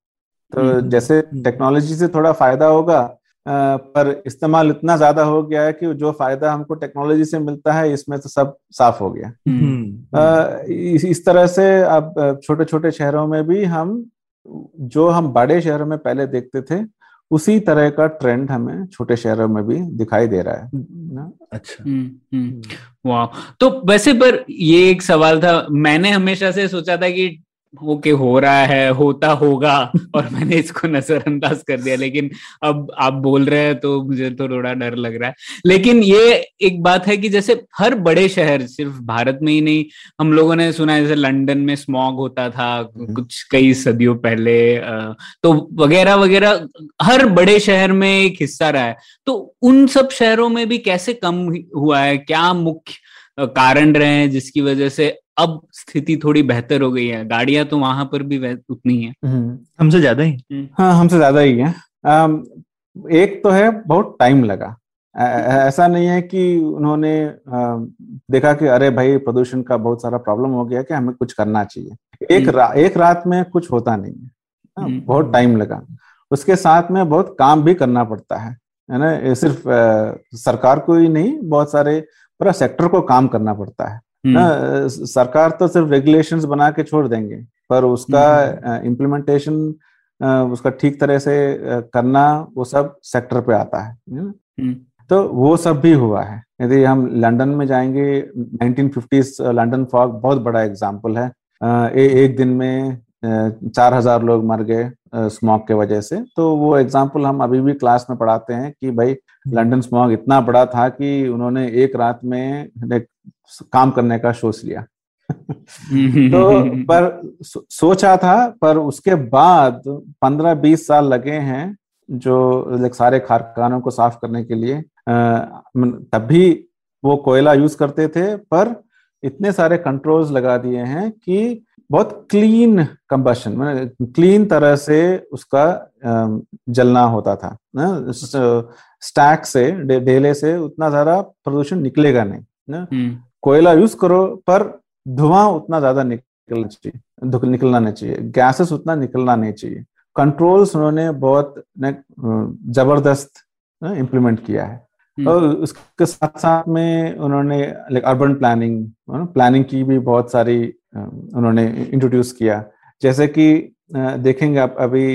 S3: तो
S2: हम्म,
S3: जैसे
S2: हम्म।
S3: टेक्नोलॉजी से थोड़ा फ़ायदा होगा पर इस्तेमाल इतना ज़्यादा हो गया है कि जो फ़ायदा हमको टेक्नोलॉजी से मिलता है इसमें तो सब साफ़ हो गया इस, इस तरह से अब छोटे छोटे शहरों में भी हम जो हम बड़े शहरों में पहले देखते थे उसी तरह का ट्रेंड हमें छोटे शहरों में भी दिखाई दे रहा है ना?
S1: अच्छा। वाह। तो वैसे पर ये एक सवाल था मैंने हमेशा से सोचा था कि ओके हो रहा है होता होगा और मैंने इसको नजरअंदाज कर दिया। लेकिन अब आप बोल रहे हैं तो मुझे तो थोड़ा डर लग रहा है। लेकिन ये एक बात है कि जैसे हर बड़े शहर सिर्फ़ भारत में ही नहीं हम लोगों ने सुना है जैसे लंदन में स्मॉग होता था हम्म। कुछ कई सदियों पहले तो वगैरह वगैरह हर बड़े शहर में एक हिस्सा रहा है। तो उन सब शहरों में भी कैसे कम हुआ है? क्या मुख्य कारण रहे हैं जिसकी वजह से अब स्थिति थोड़ी बेहतर हो गई है। गाड़ियाँ तो वहाँ पर भी उतनी है।
S2: हम्म। हमसे ज़्यादा ही? हम्म।
S3: हाँ हमसे ज़्यादा ही है। एक तो है बहुत टाइम लगा। ऐसा नहीं है कि उन्होंने देखा कि अरे भाई प्रदूषण का बहुत सारा प्रॉब्लम हो गया कि हमें कुछ करना चाहिए। एक हम्म। रा, एक रात में कुछ होता नहीं है। हाँ, बहुत टाइम लगा। उसके साथ में बहुत काम भी करना पड़ता है। है ना? सिर्फ़ सरकार को ही नहीं बहुत सारे पूरा सेक्टर को काम करना पड़ता है। ना हम्म। सरकार तो सिर्फ़ रेगुलेशंस बना के छोड़ देंगे पर उसका इम्प्लीमेंटेशन हम्म। उसका ठीक तरह से करना वो सब सेक्टर पे आता है हम्म। तो वो सब भी हुआ है यदि हम लंदन में जाएँगे 1950s लंदन फॉग बहुत बड़ा एग्ज़ाम्पल है ए, एक दिन में चार हज़ार लोग मर गए स्मॉग के वजह से तो वो एग्ज़ाम्पल हम अभी भी क्लास में पढ़ाते हैं कि भाई लंदन स्मॉग इतना बड़ा था कि उन्होंने एक रात में काम करने का सोच लिया। तो पर सो, सोचा था पर उसके बाद पंद्रह बीस साल लगे हैं जो सारे कारखानों को साफ़ करने के लिए। तब भी वो कोयला यूज़ करते थे पर इतने सारे कंट्रोल्स लगा दिए हैं कि बहुत क्लीन कंबशन मतलब क्लीन तरह से उसका जलना होता था। ना स्टैक से डेले से उतना सारा प्रदूषण निकलेगा नहीं। ना हम्म। कोयला यूज़ करो पर धुआँ उतना ज़्यादा निकलना चाहिए निकलना नहीं चाहिए गैसेस उतना निकलना नहीं चाहिए कंट्रोल्स उन्होंने बहुत ज़बरदस्त इम्प्लीमेंट किया है हम्म। और उसके साथ साथ में उन्होंने लाइक अर्बन प्लानिंग प्लानिंग की भी बहुत सारी उन्होंने इंट्रोड्यूस किया जैसे कि देखेंगे आप अभी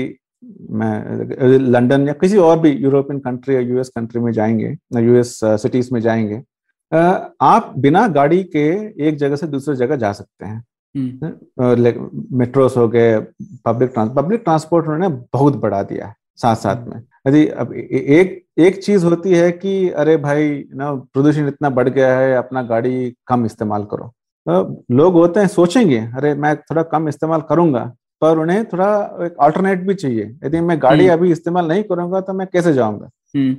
S3: मैं लंदन या किसी और भी यूरोपियन कंट्री या यूएस कंट्री में जाएँगे यूएस सिटीज़ में जाएँगे आप बिना गाड़ी के एक जगह से दूसरी जगह जा सकते हैं मेट्रोस हम्म। हो गए पब्लिक पब्लिक ट्रांसपोर्ट उन्होंने बहुत बढ़ा दिया है साथ साथ हम्म। में यदि अब एक एक चीज़ होती है कि अरे भाई ना प्रदूषण इतना बढ़ गया है अपना गाड़ी कम इस्तेमाल करो तो लोग होते हैं सोचेंगे अरे मैं थोड़ा कम इस्तेमाल करूँगा पर उन्हें थोड़ा एक अल्टरनेट भी चाहिए यदि मैं गाड़ी हम्म। अभी इस्तेमाल नहीं करूँगा तो मैं कैसे जाऊँगा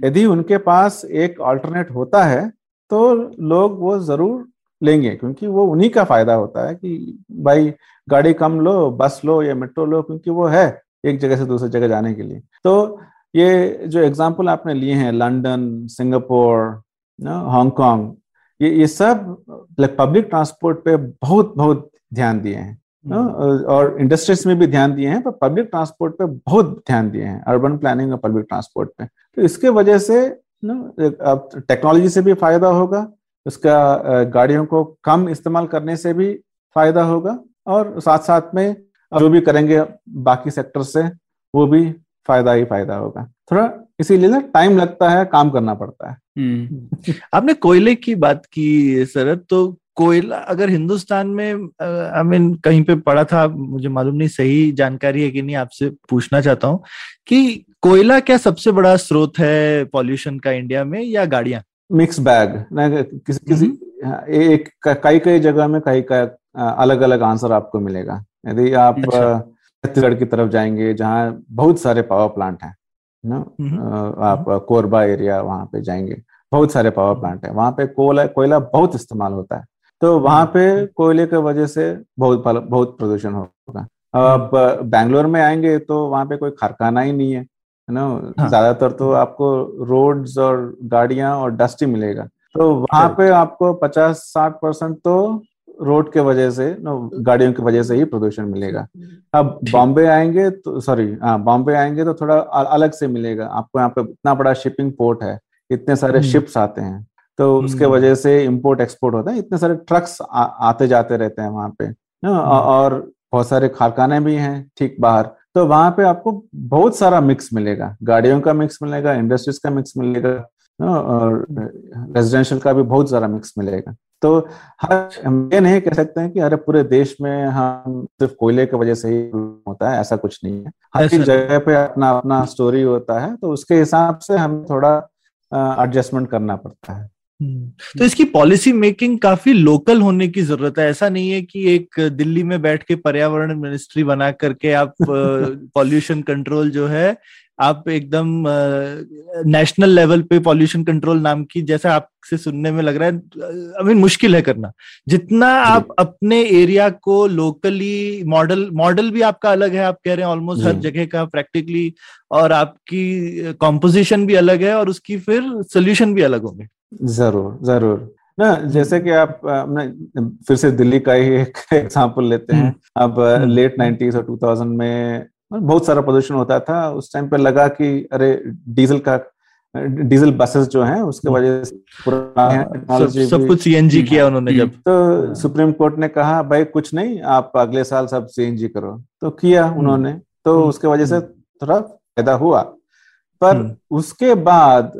S3: यदि उनके पास एक अल्टरनेट होता है तो लोग वो ज़रूर लेंगे क्योंकि वो उन्हीं का फ़ायदा होता है कि भाई गाड़ी कम लो बस लो या मेट्रो लो क्योंकि वो है एक जगह से दूसरी जगह जाने के लिए तो ये जो एग्ज़ाम्पल आपने लिए हैं लंदन सिंगापुर हांगकांग ये ये सब पब्लिक ट्रांसपोर्ट पे बहुत बहुत ध्यान दिए हैं हम्म। और इंडस्ट्रीज़ में भी ध्यान दिए हैं पर पब्लिक ट्रांसपोर्ट पे बहुत ध्यान दिए हैं अर्बन प्लानिंग और पब्लिक ट्रांसपोर्ट पे तो इसके वजह से अब टेक्नोलॉजी से भी फ़ायदा होगा, उसका गाड़ियों को कम इस्तेमाल करने से भी फ़ायदा होगा, और साथ साथ में जो भी करेंगे बाकी सेक्टर से, वो भी फ़ायदा ही फ़ायदा होगा थोड़ा इसीलिए ना टाइम लगता है, काम करना पड़ता है
S2: हम्म। आपने कोयले की बात की सरद तो कोयला अगर हिंदुस्तान में आई मीन कहीं पे पड़ा था मुझे मालूम नहीं सही जानकारी है कि नहीं आपसे पूछना चाहता हूँ कि कोयला क्या सबसे बड़ा स्रोत है पॉल्यूशन का इंडिया में या गाड़ियाँ?
S3: मिक्स बैग किसी किसी हम्म। हाँ, एक कई कई जगह में कई का अलग अलग आंसर आपको मिलेगा। यदि आप छत्तीसगढ़ अच्छा। छत्तीसगढ़ की तरफ़ जाएँगे जहाँ बहुत सारे पावर प्लांट हैं ना? हम्म। आप कोरबा एरिया वहाँ पे जाएँगे बहुत सारे पावर प्लांट है। वहाँ पे कोयला कोयला बहुत इस्तेमाल होता है। तो वहाँ पे कोयले की वजह से बहुत बहुत प्रदूषण होगा। अब बैंगलोर में आएँगे तो वहाँ पे कोई कारखाना ही नहीं है ना? हाँ। ज़्यादातर तो आपको रोड्स और गाड़ियाँ और डस्ट ही मिलेगा। तो वहाँ पे आपको 50 60 परसेंट तो रोड के वजह से नो गाड़ियों की वजह से ही प्रदूषण मिलेगा। अब बॉम्बे आएँगे तो सॉरी हाँ बॉम्बे आएँगे तो थोड़ा अलग से मिलेगा। आपको यहाँ पे इतना बड़ा शिपिंग पोर्ट है इतने सारे शिप्स आते हैं। तो उसके वजह से इम्पोर्ट एक्सपोर्ट होता है। इतने सारे ट्रक्स आ, आते जाते रहते हैं वहाँ पे और बहुत सारे कारखाने भी हैं ठीक बाहर। तो वहाँ पे आपको बहुत सारा मिक्स मिलेगा। गाड़ियों का मिक्स मिलेगा इंडस्ट्रीज़ का मिक्स मिलेगा और रेजिडेंशियल का भी बहुत सारा मिक्स मिलेगा। तो हर हम ये नहीं कह सकते हैं कि अरे पूरे देश में हम सिर्फ़ कोयले की वजह से ही होता है ऐसा कुछ नहीं है। हर एक जगह पे अपना अपना स्टोरी होता है तो उसके हिसाब से हमें थोड़ा एडजस्टमेंट करना पड़ता है।
S2: तो इसकी पॉलिसी मेकिंग काफ़ी लोकल होने की ज़रूरत है। ऐसा नहीं है कि एक दिल्ली में बैठ के पर्यावरण मिनिस्ट्री बना करके आप पॉल्यूशन कंट्रोल जो है आप एकदम नेशनल लेवल पे पॉल्यूशन कंट्रोल नाम की जैसा आपसे सुनने में लग रहा है आई मीन मुश्किल है करना। जितना आप अपने एरिया को लोकली मॉडल मॉडल भी आपका अलग है आप कह रहे हैं ऑलमोस्ट हर जगह का प्रैक्टिकली और आपकी कॉम्पोजिशन भी अलग है और उसकी फिर सोल्यूशन भी अलग होंगे।
S3: ज़रूर ज़रूर। ना जैसे कि आप फिर से दिल्ली का ही एक एग्जांपल लेते हैं। अब लेट नाइन्टीज और टू थाउज़ेंड में बहुत सारा प्रदूषण होता था। उस टाइम पे लगा कि अरे डीजल का डीजल बसेस जो हैं उसके वजह से
S2: सब, सब कुछ सीएनजी किया उन्होंने जब।
S3: तो सुप्रीम कोर्ट ने कहा भाई कुछ नहीं आप अगले साल सब सीएनजी करो। तो किया उन्होंने। तो उसके वजह से थोड़ा फ़ायदा हुआ। पर उसके बाद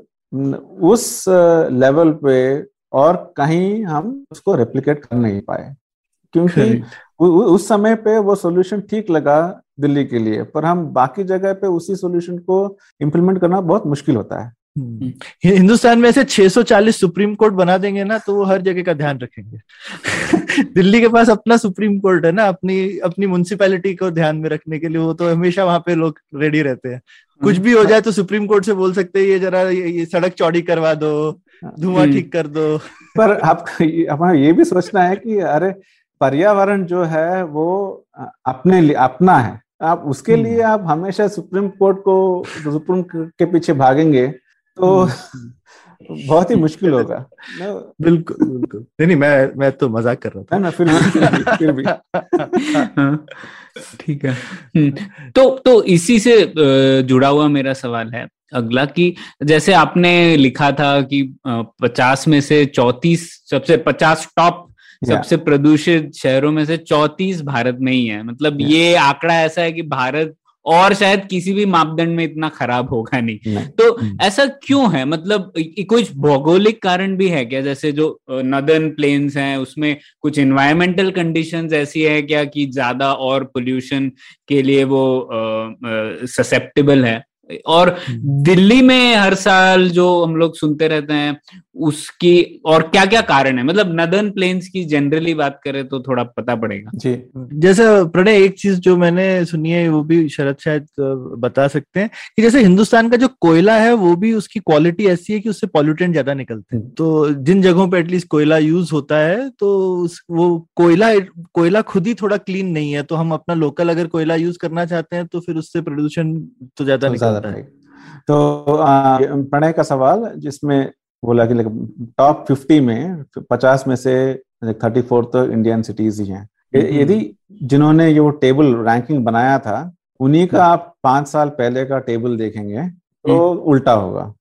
S3: उस लेवल पे और कहीं हम उसको रेप्लिकेट कर नहीं पाए। क्योंकि उस समय पे वो सॉल्यूशन ठीक लगा दिल्ली के लिए पर हम बाकी जगह पे उसी सॉल्यूशन को इम्प्लीमेंट करना बहुत मुश्किल होता है।
S2: हिंदुस्तान में ऐसे 640 सुप्रीम कोर्ट बना देंगे ना तो वो हर जगह का ध्यान रखेंगे। दिल्ली के पास अपना सुप्रीम कोर्ट है ना अपनी अपनी म्यूनसिपैलिटी को ध्यान में रखने के लिए वो तो हमेशा वहाँ पे लोग रेडी रहते हैं। कुछ भी हो जाए तो सुप्रीम कोर्ट से बोल सकते हैं ये जरा ये सड़क चौड़ी करवा दो धुआँ हम्म। ठीक कर दो।
S3: पर आप हमारा ये भी सोचना है कि अरे पर्यावरण जो है वो अपने लिए अपना है। आप उसके हम्म। लिए आप हमेशा सुप्रीम कोर्ट को सुप्रीम के पीछे भागेंगे तो हम्म। बहुत ही मुश्किल होगा।
S2: बिल्कुल बिल्कुल। नहीं नहीं मैं मैं तो मज़ाक कर रहा था।
S3: ना फिर भी फिर भी।
S1: हाँ, ठीक है। हम्म, तो तो इसी से जुड़ा हुआ मेरा सवाल है अगला कि जैसे आपने लिखा था कि पचास में से चौतीस सबसे पचास टॉप सबसे प्रदूषित शहरों में से चौतीस भारत में ही है। मतलब ये आंकड़ा ऐसा है कि भारत और शायद किसी भी मापदंड में इतना खराब होगा नहीं, नहीं। तो हम्म। ऐसा क्यों है मतलब कुछ भौगोलिक कारण भी है क्या जैसे जो नदन प्लेन्स हैं उसमें कुछ इन्वायरमेंटल कंडीशन ऐसी है क्या कि ज़्यादा और पोल्यूशन के लिए वो ससेप्टेबल है और हम्म। दिल्ली में हर साल जो हम लोग सुनते रहते हैं उसकी और क्या क्या कारण है? मतलब नदर्न प्लेन्स की जनरली बात करें तो थोड़ा पता पड़ेगा।
S2: जी। जैसे प्रणय एक चीज़ जो मैंने सुनी है वो भी शरद शायद बता सकते हैं कि जैसे हिंदुस्तान का जो कोयला है वो भी उसकी क्वालिटी ऐसी है कि उससे पॉल्यूटेंट ज़्यादा निकलते हैं। तो जिन जगहों पर एटलीस्ट कोयला यूज़ होता है तो वो कोयला कोयला खुद ही थोड़ा क्लीन नहीं है। तो हम अपना लोकल अगर कोयला यूज़ करना चाहते हैं तो फिर उससे प्रदूषण तो ज़्यादा तो निकलता है।
S3: तो प्रणय का सवाल जिसमें बोला कि टॉप फिफ्टी में पचास में से थर्टी फोर तो इंडियन सिटीज़ ही। हैं हम्म। यदि जिन्होंने ये वो टेबल रैंकिंग बनाया था उन्हीं का आप पाँच साल पहले का टेबल देखेंगे तो हम्म। उल्टा होगा।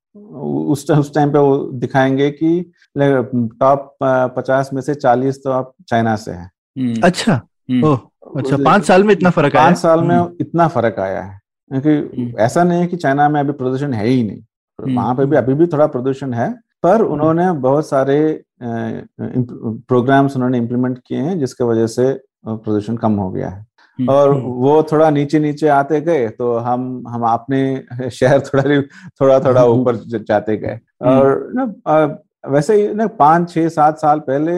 S3: उस उस टाइम पे वो दिखाएँगे कि टॉप पचास में से चालीस तो आप चाइना से है।
S2: हम्म। अच्छा। ओह अच्छा पाँच साल में इतना फ़र्क
S3: आया पाँच साल में इतना फ़र्क आया है। क्योंकि ऐसा नहीं है कि चाइना में अभी प्रदूषण है ही नहीं। वहाँ पे भी अभी भी थोड़ा प्रदूषण है पर उन्होंने बहुत सारे प्रोग्राम्स उन्होंने इम्प्लीमेंट किए हैं जिसके वजह से प्रदूषण कम हो गया है। हम्म, और हम्म। वो थोड़ा नीचे नीचे आते गए तो हम हम अपने शहर थोड़ा थोड़ा थोड़ा हम्म, ऊपर जाते गए। और ना वैसे ही ना पाँच छह सात साल पहले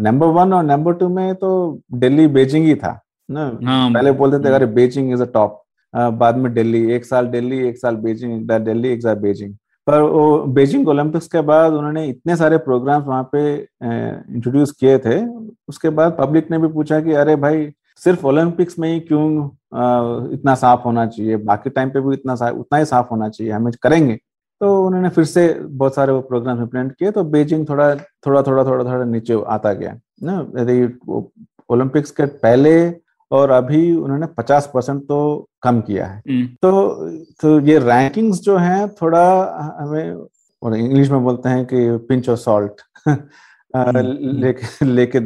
S3: नंबर वन और नंबर टू में तो दिल्ली बेजिंग ही था ना। हाँ, पहले बोलते थे अरे बेजिंग इज़ अ टॉप बाद में दिल्ली, एक साल दिल्ली, एक साल बीजिंग एक दिल्ली, एक साल बीजिंग। पर वो बेजिंग ओलंपिक्स के बाद उन्होंने इतने सारे प्रोग्राम्स वहाँ पे इंट्रोड्यूस किए थे। उसके बाद पब्लिक ने भी पूछा कि, अरे भाई, सिर्फ़ ओलंपिक्स में ही क्यों इतना साफ़ होना चाहिए? बाकी टाइम पे भी इतना उतना ही साफ़ होना चाहिए, हमें करेंगे। तो उन्होंने फिर से बहुत सारे वो प्रोग्राम इम्प्लीमेंट किए। तो बीजिंग थोड़ा थोड़ा थोड़ा थोड़ा थोड़ा नीचे आता गया, ना? यदि ओलंपिक्स के पहले और अभी उन्होंने 50 परसेंट तो कम किया है।
S1: हम्म,
S3: तो तो ये रैंकिंग्स जो हैं थोड़ा हमें और इंग्लिश में बोलते हैं कि पिंच ऑफ़ सॉल्ट लेके लेके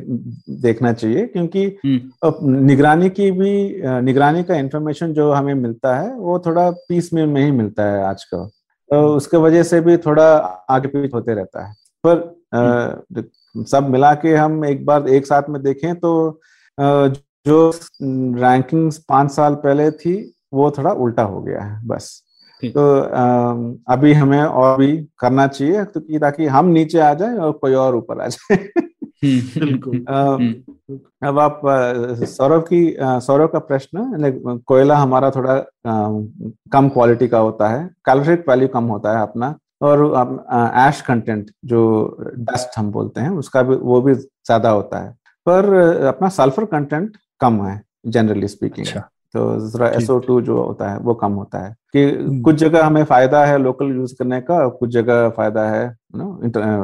S3: देखना चाहिए क्योंकि
S1: हम्म,
S3: निगरानी की भी निगरानी का इंफॉर्मेशन जो हमें मिलता है वो थोड़ा पीस में में ही मिलता है आज का तो उसके वजह से भी थोड़ा आगे पीछे होते रहता है। पर अ, सब मिला के हम एक बार एक साथ में देखें तो जो रैंकिंग्स पाँच साल पहले थी वो थोड़ा उल्टा हो गया है बस। तो अम, अभी हमें और भी करना चाहिए तो कि ताकि हम नीचे आ जाए और कोई और ऊपर आ जाए।
S1: हम्म,
S2: बिल्कुल।
S3: अब आप सौरभ की सौरभ का प्रश्न कोयला हमारा थोड़ा अ, कम क्वालिटी का होता है कैलोरिक वैल्यू कम होता है अपना और एश कंटेंट जो डस्ट हम बोलते हैं उसका भी वो भी ज़्यादा होता है। पर अपना सल्फ़र कंटेंट कम है जनरली स्पीकिंग
S2: अच्छा।
S3: तो। एसओ टू जो होता है वो कम होता है। कि
S2: हम्म।
S3: कुछ जगह हमें फ़ायदा है लोकल यूज़ करने का कुछ जगह फ़ायदा है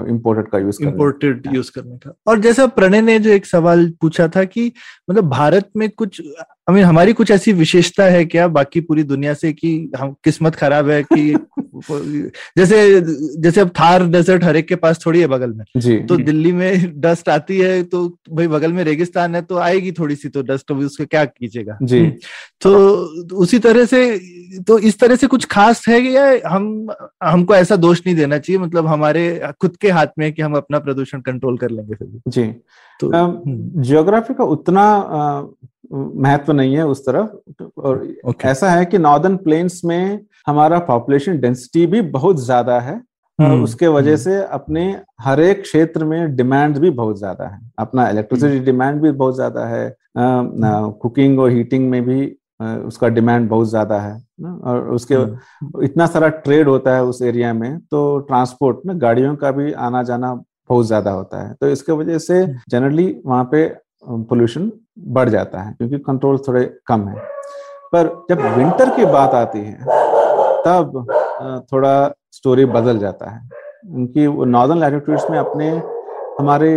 S3: इम्पोर्टेड का यूज़
S2: इम्पोर्टेड यूज़ करने का। और जैसा प्रणय ने जो एक सवाल पूछा था कि मतलब भारत में कुछ आई मीन हमारी कुछ ऐसी विशेषता है क्या बाकी पूरी दुनिया से कि हम किस्मत खराब है कि जैसे जैसे अब थार डेजर्ट हर एक के पास थोड़ी है बगल में।
S3: जी।
S2: तो दिल्ली में डस्ट आती है तो भाई बगल में रेगिस्तान है तो आएगी थोड़ी सी तो डस्ट अभी उसका क्या कीजिएगा?
S3: जी।
S2: तो उसी तरह से तो इस तरह से कुछ खास है या हम हमको ऐसा दोष नहीं देना चाहिए? मतलब हमारे खुद के हाथ में है कि हम अपना प्रदूषण कंट्रोल कर लेंगे फिर
S3: जी।
S2: तो हम्म,
S3: जियोग्राफी का उतना महत्व नहीं है उस तरफ़। और
S2: ओके
S3: ऐसा है कि नॉर्दर्न प्लेन्स में हमारा पॉपुलेशन डेंसिटी भी बहुत ज़्यादा है और
S2: हम्म,
S3: उसके वजह
S2: हम्म,
S3: से अपने हर एक क्षेत्र में डिमांड भी बहुत ज़्यादा है। अपना इलेक्ट्रिसिटी डिमांड भी बहुत ज़्यादा है कुकिंग और हीटिंग में भी उसका डिमांड बहुत ज़्यादा है ना, और उसके
S2: हम्म,
S3: इतना सारा ट्रेड होता है उस एरिया में तो ट्रांसपोर्ट ना गाड़ियों का भी आना जाना बहुत ज़्यादा होता है। तो इसके वजह से
S2: हम्म।
S3: जनरली वहाँ पे पोल्यूशन बढ़ जाता है क्योंकि कंट्रोल थोड़े कम है। पर जब विंटर की बात आती है तब थोड़ा स्टोरी बदल जाता है। क्योंकि नॉर्दर्न लैटिट्यूड्स में अपने, हमारे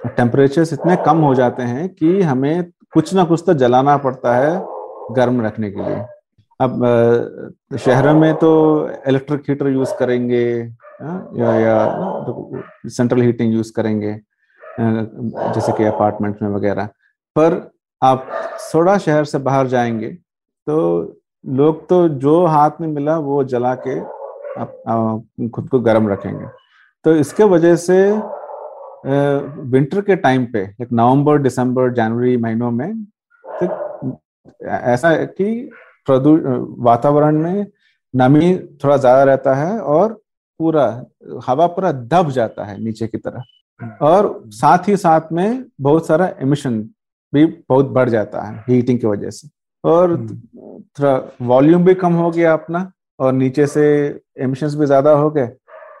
S3: टेम्परेचर्स इतने कम हो जाते हैं कि हमें कुछ ना कुछ तो जलाना पड़ता है गर्म रखने के लिए। अब शहरों में तो इलेक्ट्रिक हीटर यूज़ करेंगे या या तो सेंट्रल हीटिंग यूज़ करेंगे जैसे कि अपार्टमेंट में वगैरह। पर आप थोड़ा शहर से बाहर जाएँगे तो लोग तो जो हाथ में मिला वो जला के आप, आ, खुद को गर्म रखेंगे। तो इसके वजह से विंटर के टाइम पे एक नवंबर दिसंबर जनवरी महीनों में तो ऐसा कि वातावरण में नमी थोड़ा ज़्यादा रहता है और पूरा हवा पूरा दब जाता है नीचे की तरफ़। और साथ ही साथ में बहुत सारा एमिशन भी बहुत बढ़ जाता है हीटिंग की वजह से। और थोड़ा वॉल्यूम भी कम हो गया अपना और नीचे से एमिशंस भी ज़्यादा हो गए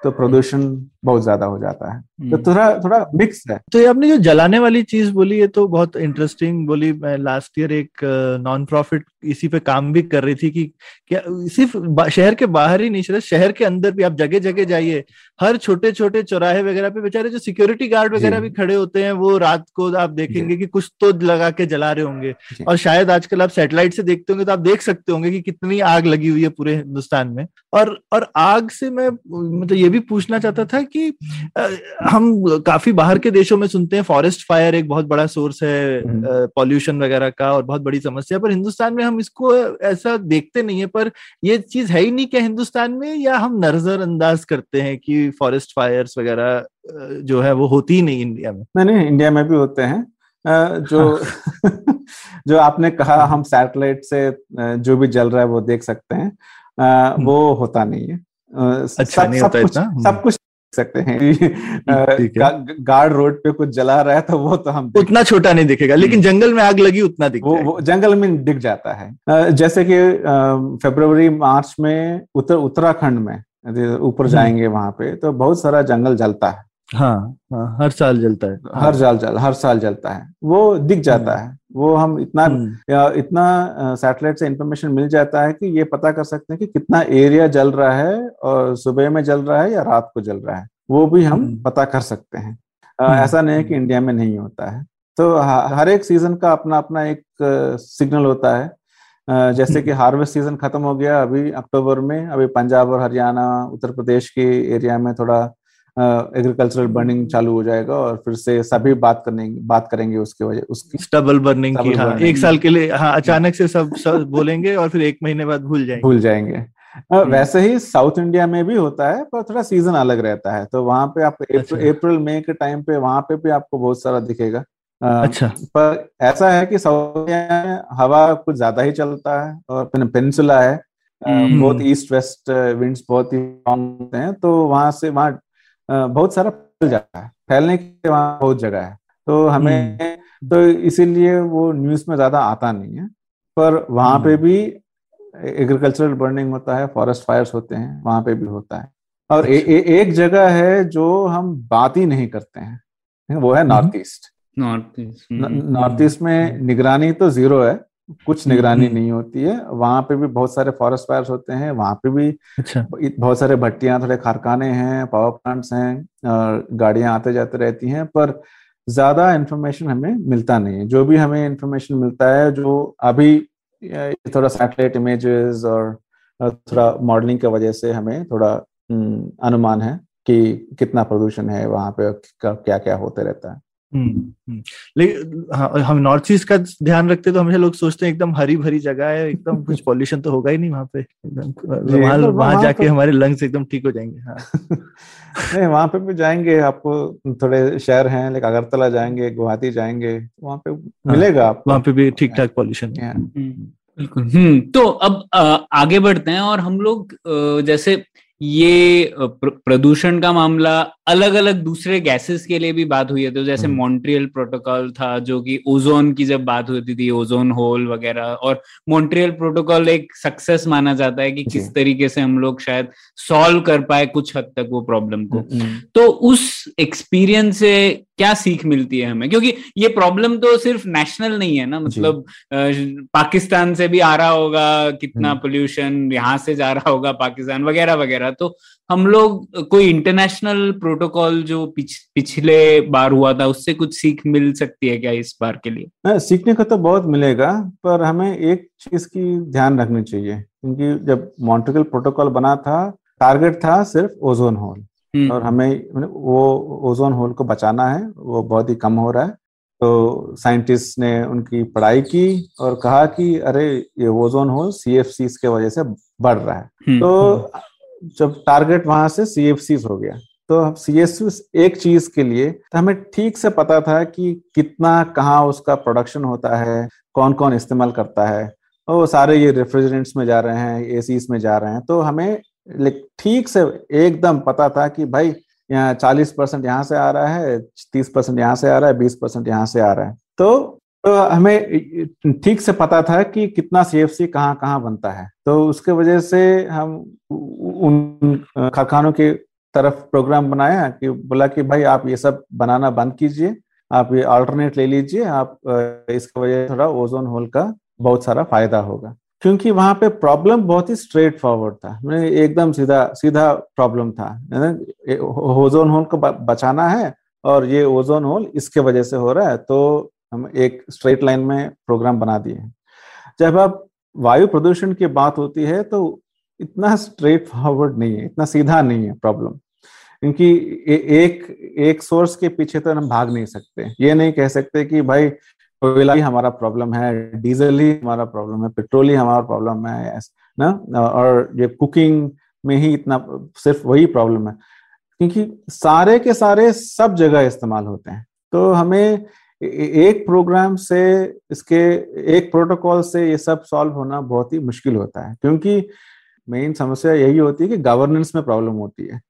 S3: तो प्रदूषण बहुत ज़्यादा हो जाता है। तो थोड़ा थोड़ा मिक्स है।
S2: तो ये आपने जो जलाने वाली चीज़ बोली है तो बहुत इंटरेस्टिंग बोली। मैं लास्ट ईयर एक नॉन प्रॉफिट इसी पे काम भी कर रही थी कि क्या सिर्फ़ शहर के बाहर ही नहीं सिर्फ़ शहर के अंदर भी आप जगह जगह जाइए। हर छोटे छोटे चौराहे वगैरह पे बेचारे जो सिक्योरिटी गार्ड वगैरह भी खड़े होते हैं वो रात को आप देखेंगे कि कुछ तो लगा के जला रहे होंगे। और शायद आजकल आप सैटेलाइट से देखते होंगे तो आप देख सकते होंगे कि कितनी आग लगी हुई है पूरे हिंदुस्तान में। और और आग से मैं मतलब ये भी पूछना चाहता था कि हम काफ़ी बाहर के देशों में सुनते हैं फॉरेस्ट फायर एक बहुत बड़ा सोर्स है
S3: हम्म।
S2: पॉल्यूशन वगैरह का और बहुत बड़ी समस्या पर हिंदुस्तान में हम इसको ऐसा देखते नहीं है पर ये चीज़ है ही नहीं क्या हिंदुस्तान में? या हम नजरअंदाज करते हैं कि फॉरेस्ट फायर्स वगैरह जो है वो होती ही नहीं इंडिया में?
S3: नहीं नहीं इंडिया में भी होते हैं। जो जो आपने कहा हम सैटेलाइट से जो भी जल रहा है वो देख सकते हैं। वो होता नहीं है।
S2: अच्छा, नहीं होता
S3: कुछ
S2: हम्म।
S3: सब कुछ देख सकते हैं।
S2: है।
S3: गा- गार्ड रोड पे कुछ जला रहा है तो वो तो हम
S2: उतना छोटा नहीं दिखेगा लेकिन जंगल में आग लगी उतना दिख
S3: वो, वो जंगल में दिख जाता है। जैसे कि फरवरी मार्च में उत्तर उत्तराखंड में ऊपर जाएँगे वहाँ पे तो बहुत सारा जंगल जलता है।
S2: हाँ हाँ हर साल जलता है।
S3: हर साल जल हर साल जलता है। वो दिख जाता है। वो हम इतना
S2: हम्म,
S3: या इतना सैटेलाइट से इंफॉर्मेशन मिल जाता है कि ये पता कर सकते हैं कि कितना एरिया जल रहा है और सुबह में जल रहा है या रात को जल रहा है। वो भी हम
S2: हम्म।
S3: पता कर सकते हैं।
S2: हम्म।
S3: ऐसा नहीं है कि इंडिया में नहीं होता है। तो हर एक सीज़न का अपना अपना एक सिग्नल होता है। जैसे कि हार्वेस्ट सीज़न खत्म हो गया अभी अक्टूबर में अभी पंजाब और हरियाणा उत्तर प्रदेश के एरिया में थोड़ा एग्रीकल्चरल बर्निंग चालू हो जाएगा और फिर से सभी बात करने बात करेंगे उसके वजह उसकी।
S2: डबल बर्निंग की हाँ एक साल के लिए हाँ अचानक से सब सब बोलेंगे और फिर एक महीने बाद भूल जाएँगे।
S3: भूल जाएँगे। वैसे ही साउथ इंडिया में भी होता है पर थोड़ा सीज़न अलग रहता है तो वहाँ पे आपको
S2: अच्छा।
S3: अप्रैल मई के टाइम पे वहाँ पे भी आपको बहुत सारा दिखेगा।
S2: अच्छा।
S3: पर ऐसा है कि साउथ इंडिया में हवा कुछ ज़्यादा ही चलता है और पेनिनसुला है।
S1: हम्म।
S3: बहुत ईस्ट वेस्ट विंड्स बहुत ही होते हैं तो वहाँ से वहाँ बहुत सारा फैल जाता है। फैलने के वहाँ बहुत जगह है। तो हमें तो इसीलिए वो न्यूज़ में ज़्यादा आता नहीं है। पर वहाँ पे भी एग्रीकल्चरल बर्निंग होता है फॉरेस्ट फायर्स होते हैं वहाँ पे भी होता है। और ए, ए, एक जगह है जो हम बात ही नहीं करते हैं वो है north east.
S1: North east
S3: north east में निगरानी तो ज़ीरो है कुछ निगरानी नहीं होती है। वहाँ पे भी बहुत सारे फॉरेस्ट फायर होते हैं वहाँ पे भी
S2: अच्छा।
S3: बहुत सारे भट्टियाँ थोड़े कारखाने हैं पावर प्लांट्स हैं और गाड़ियाँ आते जाते रहती हैं पर ज़्यादा इंफॉर्मेशन हमें मिलता नहीं है। जो भी हमें इंफॉर्मेशन मिलता है जो अभी थोड़ा सैटेलाइट इमेजेस और थोड़ा मॉडलिंग की वजह से हमें थोड़ा हम्म, अनुमान है कि कितना प्रदूषण है वहाँ पे क्या क्या होते रहता है।
S2: हम्म, हम्म। लेकिन हाँ, हम नॉर्थ ईस्ट का ध्यान रखते तो हमेशा लोग सोचते हैं एकदम हरी भरी जगह है एकदम कुछ पॉल्यूशन तो होगा ही नहीं वहाँ पे। एकदम वहाँ
S3: तो
S2: वहाँ जाके
S3: तो-
S2: हमारे लंग्स एकदम ठीक हो जाएँगे हाँ।
S3: नहीं वहाँ पे भी जाएँगे आपको थोड़े शहर हैं लाइक अगरतला जाएँगे गुवाहाटी जाएँगे वहाँ पे मिलेगा आप
S2: वहाँ पे भी ठीक ठाक पॉल्यूशन है.
S1: बिल्कुल हम्म तो अब आगे बढ़ते हैं और हम लोग जैसे ये प्रदूषण का मामला अलग अलग दूसरे गैसेस के लिए भी बात हुई है। तो जैसे
S3: हम्म।
S1: मॉन्ट्रियल प्रोटोकॉल था जो कि ओजोन की जब बात होती थी ओजोन होल वगैरह और मॉन्ट्रियल प्रोटोकॉल एक सक्सेस माना जाता है कि किस तरीके से हम लोग शायद सॉल्व कर पाए कुछ हद तक वो प्रॉब्लम को।
S3: हम्म,
S1: तो उस एक्सपीरियंस से क्या सीख मिलती है हमें? क्योंकि ये प्रॉब्लम तो सिर्फ़ नेशनल नहीं है ना मतलब पाकिस्तान से भी आ रहा होगा कितना
S3: हम्म।
S1: पोल्यूशन यहाँ से जा रहा होगा पाकिस्तान वगैरह वगैरह। तो हम लोग कोई इंटरनेशनल प्रोटोकॉल जो पिछ, पिछले बार हुआ था उससे कुछ सीख मिल सकती है क्या इस बार के लिए?
S3: हाँ, सीखने को तो बहुत मिलेगा पर हमें एक चीज़ की ध्यान रखनी चाहिए क्योंकि जब मॉन्ट्रियल प्रोटोकॉल बना था टारगेट था सिर्फ़ ओजोन होल
S1: हम्म,
S3: और हमें वो ओजोन होल को बचाना है वो बहुत ही कम हो रहा है। तो साइंटिस्ट ने उनकी पढ़ाई की और कहा कि अरे ये ओजोन होल सी एफ़ के वजह से बढ़ रहा है।
S1: हम्म,
S3: तो जब टारगेट वहाँ से सी हो गया तो अब सी एक चीज़ के लिए तो हमें ठीक से पता था कि कितना, कहाँ उसका प्रोडक्शन होता है कौन कौन इस्तेमाल करता है, और वो सारे ये रेफ्रिजरेंट्स में जा रहे हैं एसीस में जा रहे हैं तो हमें ठीक से एकदम पता था कि भाई, यहाँ चालीस परसेंट यहाँ से आ रहा है, तीस परसेंट यहाँ से आ रहा है, बीस परसेंट यहाँ से आ रहा है। तो तो हमें ठीक से पता था कि कितना सी एफ़ सी कहाँ कहाँ बनता है। तो उसके वजह से हम उन कारखानों की तरफ़ प्रोग्राम बनाया कि बोला कि भाई आप ये सब बनाना बंद कीजिए, आप ये अल्टरनेट ले लीजिए, आप इसकी वजह से थोड़ा ओजोन होल का बहुत सारा फ़ायदा होगा। क्योंकि वहाँ पे प्रॉब्लम बहुत ही स्ट्रेट फॉरवर्ड था। मैंने एकदम सीधा सीधा प्रॉब्लम था। ओजोन होल को बचाना है और ये ओजोन होल इसके वजह से हो रहा है। तो हम एक स्ट्रेट लाइन में प्रोग्राम बना दिए जब अब वायु प्रदूषण की बात होती है तो इतना स्ट्रेट फॉरवर्ड नहीं है, इतना सीधा नहीं है प्रॉब्लम क्योंकि एक एक सोर्स के पीछे तो हम भाग नहीं सकते। ये नहीं कह सकते कि भाई, कोयला ही हमारा प्रॉब्लम है डीजल ही हमारा प्रॉब्लम है पेट्रोल ही हमारा प्रॉब्लम है ना? और ये कुकिंग में ही इतना, सिर्फ़ वही प्रॉब्लम है। क्योंकि सारे के सारे सब जगह इस्तेमाल होते हैं। तो हमें एक प्रोग्राम से इसके, एक प्रोटोकॉल से ये सब सॉल्व होना बहुत ही मुश्किल होता है। क्योंकि मेन समस्या यही होती है कि गवर्नेंस में प्रॉब्लम होती है।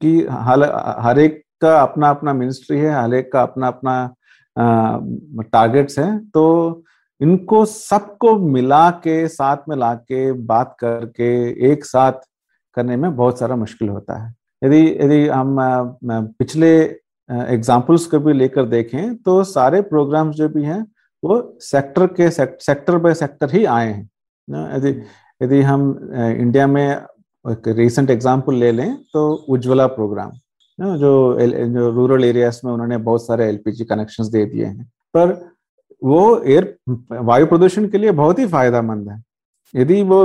S3: कि हर एक का अपना अपना मिनिस्ट्री है, हर एक का अपना अपना टारगेट्स हैं। तो इनको सबको मिला के साथ में ला के बात करके, एक साथ करने में बहुत सारा मुश्किल होता है। यदि यदि हम पिछले एग्जाम्पल्स को भी लेकर देखें तो सारे प्रोग्राम्स जो भी हैं, वो सेक्टर के सेक्टर बाय सेक्टर ही आए हैं। यदि यदि हम इंडिया में एक रिसेंट एग्ज़ाम्पल ले लें तो उज्ज्वला प्रोग्राम जो जो रूरल एरियाज़ में उन्होंने बहुत सारे एलपीजी कनेक्शंस दे दिए हैं। पर वो एयर वायु प्रदूषण के लिए बहुत ही फ़ायदेमंद है। यदि वो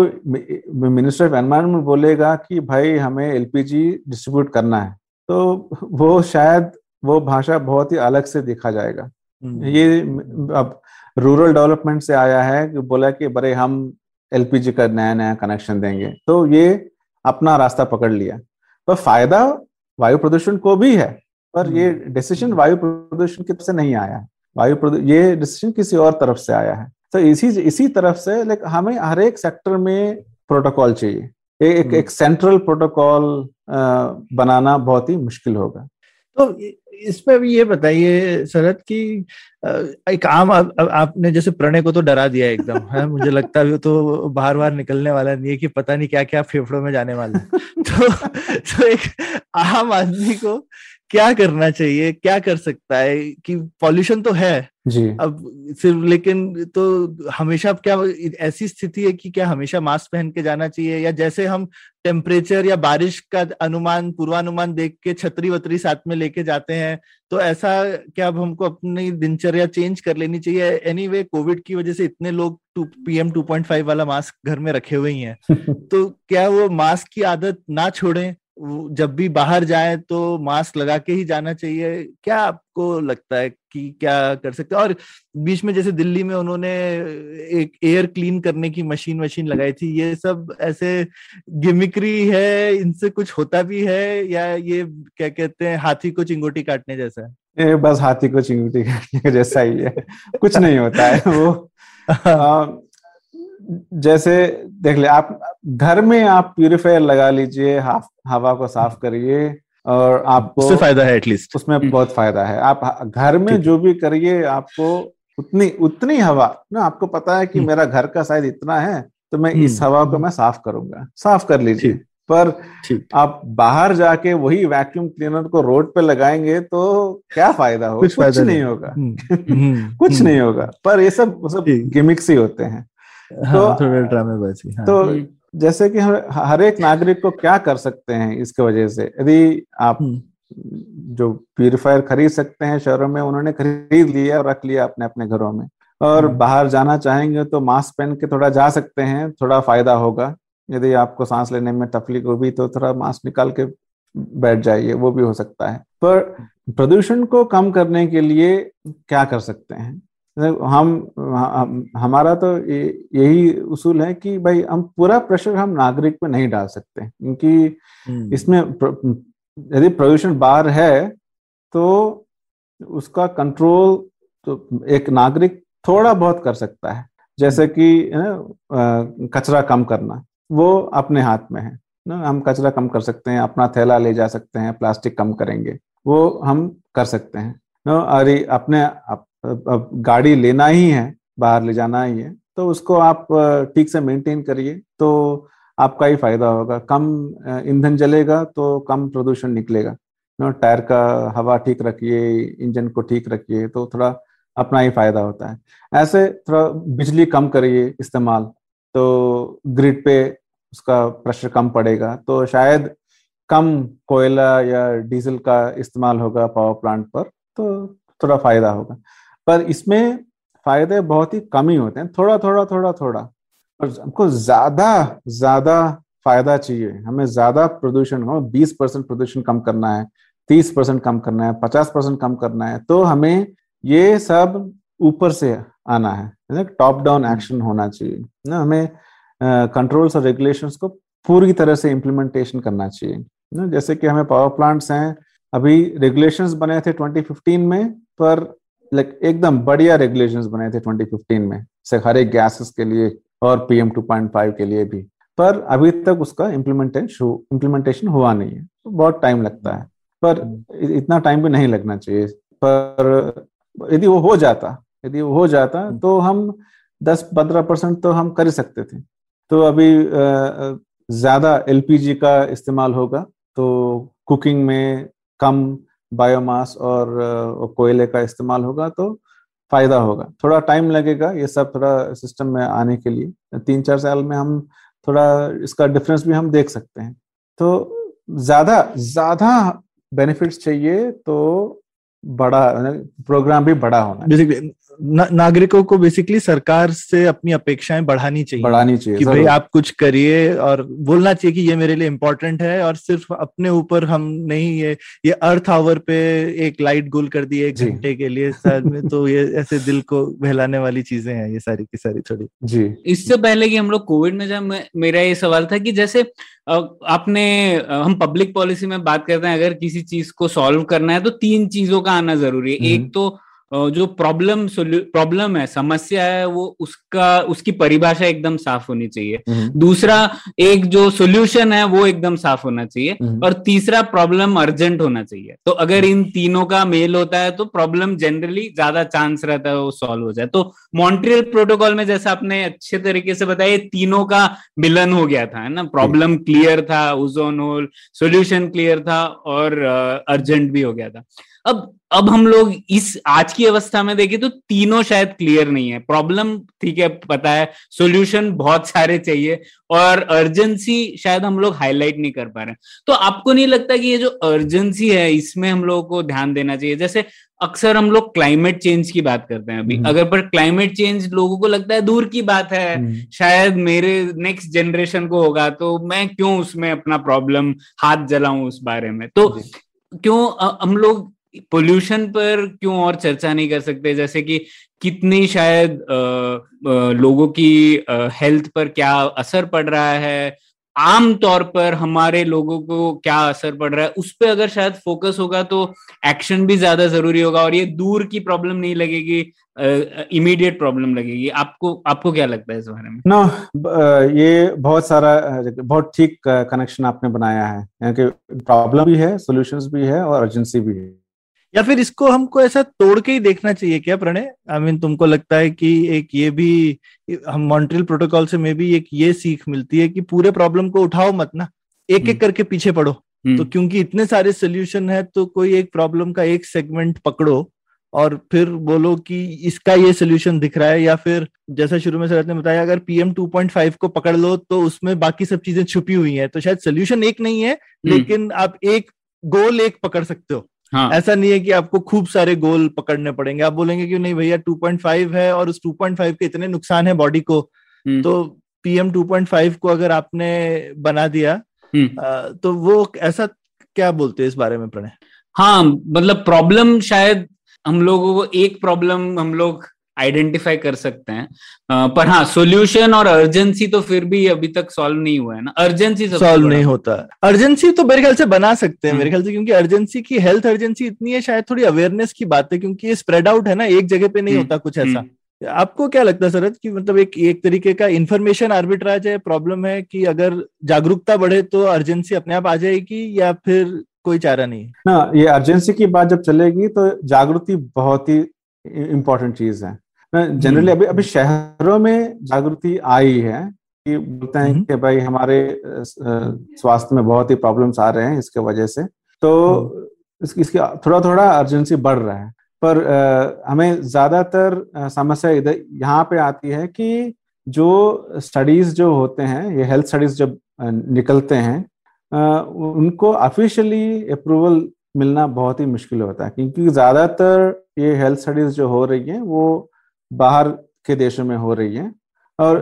S3: मिनिस्टर ऑफ़ एनवायरमेंट बोलेगा कि, भाई, हमें एलपीजी डिस्ट्रीब्यूट करना है। तो वो शायद वो भाषा बहुत ही अलग से देखा जाएगा। ये अब रूरल डेवलपमेंट से आया है कि बोला कि बड़े हम एलपीजी का नया नया कनेक्शन देंगे। तो ये अपना रास्ता पकड़ लिया। पर फ़ायदा वायु प्रदूषण को भी है पर ये डिसीज़न वायु प्रदूषण की तरफ़ से नहीं आया। है वायु प्रदूषण ये डिसीज़न किसी और तरफ़ से आया है। तो इसी इसी तरफ़ से लाइक हमें हर एक सेक्टर में प्रोटोकॉल चाहिए। एक एक सेंट्रल प्रोटोकॉल बनाना बहुत ही मुश्किल होगा।
S2: तो इसमें भी ये बताइए शरद कि एक आम आ, आपने जैसे प्रणय को तो डरा दिया एकदम है? मुझे लगता है तो बाहर बाहर निकलने वाला नहीं है कि पता नहीं क्या क्या फेफड़ों में जाने वाला है। तो, तो एक आम आदमी को क्या करना चाहिए क्या कर सकता है कि पॉल्यूशन तो है।
S3: जी।
S2: अब सिर्फ़ लेकिन तो हमेशा क्या ऐसी स्थिति है कि क्या हमेशा मास्क पहन के जाना चाहिए? या जैसे हम टेम्परेचर या बारिश का अनुमान पूर्वानुमान देख के छतरी वतरी साथ में लेके जाते हैं तो ऐसा क्या अब हमको अपनी दिनचर्या चेंज कर लेनी चाहिए? एनी वे कोविड की वजह से इतने लोग two P M two point five वाला मास्क घर में रखे हुए ही हैं। तो क्या वो मास्क की आदत ना छोड़ें? जब भी बाहर जाए तो मास्क लगा के ही जाना चाहिए। क्या आपको लगता है कि क्या कर सकते हैं? और बीच में जैसे दिल्ली में उन्होंने एक एयर क्लीन करने की मशीन मशीन लगाई थी ये सब ऐसे गिमिक्री है इनसे कुछ होता भी है या ये क्या कहते हैं हाथी को चिंगोटी काटने जैसा
S3: है? ये बस हाथी को चिंगोटी काटने जैसा ही है। कुछ नहीं होता है वो। आ, जैसे देख ले आप घर में आप प्यूरिफायर लगा लीजिए हवा को साफ़ करिए और आपको
S2: उससे फ़ायदा है एटलीस्ट
S3: उसमें हम्म। बहुत फ़ायदा है। आप घर में जो भी करिए आपको उतनी उतनी हवा ना आपको पता है कि हम्म। मेरा घर का साइज़ इतना है तो मैं इस हम्म। हवा को मैं साफ़ करूँगा साफ़ कर लीजिए। पर आप बाहर जाके वही वैक्यूम क्लीनर को रोड पे लगाएँगे तो क्या फ़ायदा होगा कुछ, कुछ नहीं होगा। कुछ नहीं होगा। पर ये सब सब गिमिक्स ही होते हैं।
S2: हाँ, तो थोड़े ड्रामेबाजी
S3: हाँ। तो जैसे कि हम हर एक नागरिक को क्या कर सकते हैं इसके वजह से यदि आप हम्म। जो प्यूरिफायर खरीद सकते हैं शहरों में उन्होंने खरीद लिया और रख लिया अपने अपने घरों में और हम्म। बाहर जाना चाहेंगे तो मास्क पहन के थोड़ा जा सकते हैं थोड़ा फ़ायदा होगा यदि आपको सांस लेने में तकलीफ़ होगी तो थोड़ा मास्क निकाल के बैठ जाइए वो भी हो सकता है पर प्रदूषण को कम करने के लिए क्या कर सकते हैं हम, हम हमारा तो यही उसूल है कि भाई हम पूरा प्रेशर हम नागरिक पे नहीं डाल सकते क्योंकि हम्म। इसमें यदि प्रदूषण बाहर है तो उसका कंट्रोल तो एक नागरिक थोड़ा बहुत कर सकता है जैसे कि कचरा कम करना वो अपने हाथ में है ना हम कचरा कम कर सकते हैं अपना थैला ले जा सकते हैं प्लास्टिक कम करेंगे वो हम कर सकते हैं ना अरे अपने अप, अब गाड़ी लेना ही है, बाहर ले जाना ही है तो उसको आप ठीक से मेंटेन करिए तो आपका ही फ़ायदा होगा। कम ईंधन जलेगा तो कम प्रदूषण निकलेगा। नो, टायर का हवा ठीक रखिए, इंजन को ठीक रखिए तो थोड़ा अपना ही फ़ायदा होता है। ऐसे थोड़ा बिजली कम करिए इस्तेमाल तो ग्रिड पे उसका प्रेशर कम पड़ेगा तो शायद कम कोयला या डीजल का इस्तेमाल होगा पावर प्लांट पर तो थोड़ा फ़ायदा होगा। पर इसमें फ़ायदे बहुत ही कम ही होते हैं थोड़ा थोड़ा थोड़ा थोड़ा। और हमको ज़्यादा ज़्यादा फ़ायदा चाहिए। हमें ज़्यादा प्रदूषण हो बीस परसेंट प्रदूषण कम करना है तीस परसेंट कम करना है पचास परसेंट कम करना है तो हमें ये सब ऊपर से आना है। टॉप डाउन एक्शन होना चाहिए। ना? हमें कंट्रोल्स और रेगुलेशंस को पूरी तरह से इम्प्लीमेंटेशन करना चाहिए। ना? जैसे कि हमें पावर प्लांट्स हैं। अभी रेगुलेशंस बने थे 2015 में पर लाइक एकदम बढ़िया रेगुलेशंस बने थे 2015 में से हर एक गैसेस के लिए और पीएम 2.5 के लिए भी। पर अभी तक उसका इम्प्लीमेंटेशन इम्प्लीमेंटेशन हुआ नहीं है। तो बहुत टाइम लगता है। पर इतना टाइम भी नहीं लगना चाहिए। पर यदि वो हो जाता यदि वो हो जाता हम्म। तो हम 10-15 परसेंट तो हम कर सकते थे। तो अभी ज़्यादा एलपीजी का इस्तेमाल होगा तो कुकिंग में कम बायोमास और कोयले का इस्तेमाल होगा तो फ़ायदा होगा। थोड़ा टाइम लगेगा ये सब थोड़ा सिस्टम में आने के लिए। तीन चार साल में हम थोड़ा इसका डिफरेंस भी हम देख सकते हैं। तो ज़्यादा ज़्यादा बेनिफिट्स चाहिए तो बड़ा प्रोग्राम भी बड़ा होना
S2: ना, नागरिकों को बेसिकली सरकार से अपनी अपेक्षाएँ बढ़ानी चाहिए
S3: बढ़ानी चाहिए
S2: कि भाई आप कुछ करिए और बोलना चाहिए कि ये मेरे लिए इम्पोर्टेंट है और सिर्फ़ अपने ऊपर हम नहीं ये ये अर्थ आवर पे एक लाइट गोल कर दी एक घंटे के लिए साल में तो ये ऐसे दिल को बहलाने वाली चीज़ें हैं ये सारी की सारी थोड़ी।
S3: जी।
S1: इससे पहले कि हम लोग कोविड में जब मेरा ये सवाल था कि जैसे आपने हम पब्लिक पॉलिसी में बात करते हैं अगर किसी चीज़ को सॉल्व करना है तो तीन चीज़ों का आना ज़रूरी है।
S3: हम्म।
S1: एक तो जो प्रॉब्लम प्रॉब्लम है समस्या है वो उसका उसकी परिभाषा एकदम साफ़ होनी चाहिए।
S3: हम्म,
S1: दूसरा एक जो सोल्यूशन है वो एकदम साफ़ होना चाहिए
S3: हम्म।
S1: और तीसरा प्रॉब्लम अर्जेंट होना चाहिए। तो अगर इन तीनों का मेल होता है तो प्रॉब्लम जनरली ज़्यादा चांस रहता है वो सॉल्व हो जाए। तो मॉन्ट्रियल प्रोटोकॉल में जैसा आपने अच्छे तरीके से बताया तीनों का मिलन हो गया था है ना? प्रॉब्लम क्लियर था ओजोन होल सोल्यूशन क्लियर था और अर्जेंट भी हो गया था। अब अब हम लोग इस आज की अवस्था में देखें तो तीनों शायद क्लियर नहीं है। प्रॉब्लम ठीक है पता है सॉल्यूशन बहुत सारे चाहिए और अर्जेंसी शायद हम लोग हाईलाइट नहीं कर पा रहे तो आपको नहीं लगता कि ये जो अर्जेंसी है इसमें हम लोगों को ध्यान देना चाहिए? जैसे अक्सर हम लोग क्लाइमेट चेंज की बात करते हैं अभी।
S3: हम्म।
S1: अगर पर क्लाइमेट चेंज लोगों को लगता है दूर की बात है
S3: हम्म,
S1: शायद मेरे नेक्स्ट जनरेशन को होगा तो मैं क्यों उसमें अपना प्रॉब्लम हाथ जलाऊं उस बारे में? तो क्यों हम लोग पोल्यूशन पर क्यों और चर्चा नहीं कर सकते? जैसे कि कितनी शायद अ, अ, लोगों की आ, हेल्थ पर क्या असर पड़ रहा है? आम तौर पर हमारे लोगों को क्या असर पड़ रहा है? उस पर अगर शायद फोकस होगा तो एक्शन भी ज़्यादा ज़रूरी होगा और ये दूर की प्रॉब्लम नहीं लगेगी इमीडिएट प्रॉब्लम लगेगी। आपको आपको क्या लगता है इस बारे में?
S3: नो ये बहुत सारा बहुत ठीक कनेक्शन आपने बनाया है। यानी कि प्रॉब्लम भी है सॉल्यूशंस भी है और अर्जेंसी भी है।
S2: या फिर इसको हमको ऐसा तोड़ के ही देखना चाहिए क्या प्रणय? आई मीन तुमको लगता है कि एक ये भी हम मॉन्ट्रियल प्रोटोकॉल से में भी एक ये सीख मिलती है कि पूरे प्रॉब्लम को उठाओ मत ना। एक एक
S3: हम्म।
S2: करके पीछे
S1: हम्म,
S2: तो क्योंकि इतने सारे सोल्यूशन है तो कोई एक प्रॉब्लम का एक सेगमेंट पकड़ो और फिर बोलो कि इसका ये सोल्यूशन दिख रहा है या फिर जैसा शुरू में सर ने बताया अगर पीएम 2.5 को पकड़ लो तो उसमें बाकी सब चीज़ें छुपी हुई हैं। तो शायद सोल्यूशन एक नहीं है लेकिन आप एक गोल एक पकड़ सकते हो।
S1: हाँ।
S2: ऐसा नहीं है कि आपको खूब सारे गोल पकड़ने पड़ेंगे। आप बोलेंगे कि नहीं भैया 2.5 है और उस 2.5 के इतने नुकसान है बॉडी को।
S1: हम्म,
S2: तो पीएम 2.5 को अगर आपने बना दिया
S1: हम्म।
S2: तो वो ऐसा क्या बोलते हैं इस बारे में प्रणय?
S1: हाँ मतलब प्रॉब्लम शायद हम लोगों को एक प्रॉब्लम हम लोग आइडेंटिफाई कर सकते हैं। पर हाँ सॉल्यूशन और अर्जेंसी तो फिर भी अभी तक सॉल्व नहीं हुआ है ना। अर्जेंसी
S2: सॉल्व नहीं होता। अर्जेंसी तो मेरे ख्याल से बना सकते हैं
S1: हम्म।
S2: मेरे ख्याल से क्योंकि अर्जेंसी की हेल्थ अर्जेंसी इतनी है शायद थोड़ी अवेयरनेस की बात है क्योंकि ये स्प्रेड आउट है ना एक जगह पे नहीं
S1: हम्म,
S2: होता कुछ ऐसा। आपको क्या लगता है सरद कि मतलब एक एक तरीके का इन्फॉर्मेशन आर्बिट्राज है प्रॉब्लम है कि अगर जागरूकता बढ़े तो अर्जेंसी अपने आप आ जाएगी या फिर कोई चारा नहीं?
S3: ना ये अर्जेंसी की बात जब चलेगी तो जागृति बहुत ही इम्पोर्टेंट चीज़ है। जनरली अभी अभी शहरों में जागृति आई है कि बोलते हैं
S2: हम्म।
S3: कि भाई हमारे स्वास्थ्य में बहुत ही प्रॉब्लम्स आ रहे हैं इसके वजह से। तो इसकी इसकी थोड़ा थोड़ा अर्जेंसी बढ़ रहा है। पर हमें ज़्यादातर समस्या इधर यहाँ पे आती है कि जो स्टडीज़ जो होते हैं ये हेल्थ स्टडीज़ जब निकलते हैं उनको ऑफिशियली अप्रूवल मिलना बहुत ही मुश्किल होता है। क्योंकि ज़्यादातर ये हेल्थ स्टडीज़ जो हो रही हैं वो बाहर के देशों में हो रही है। और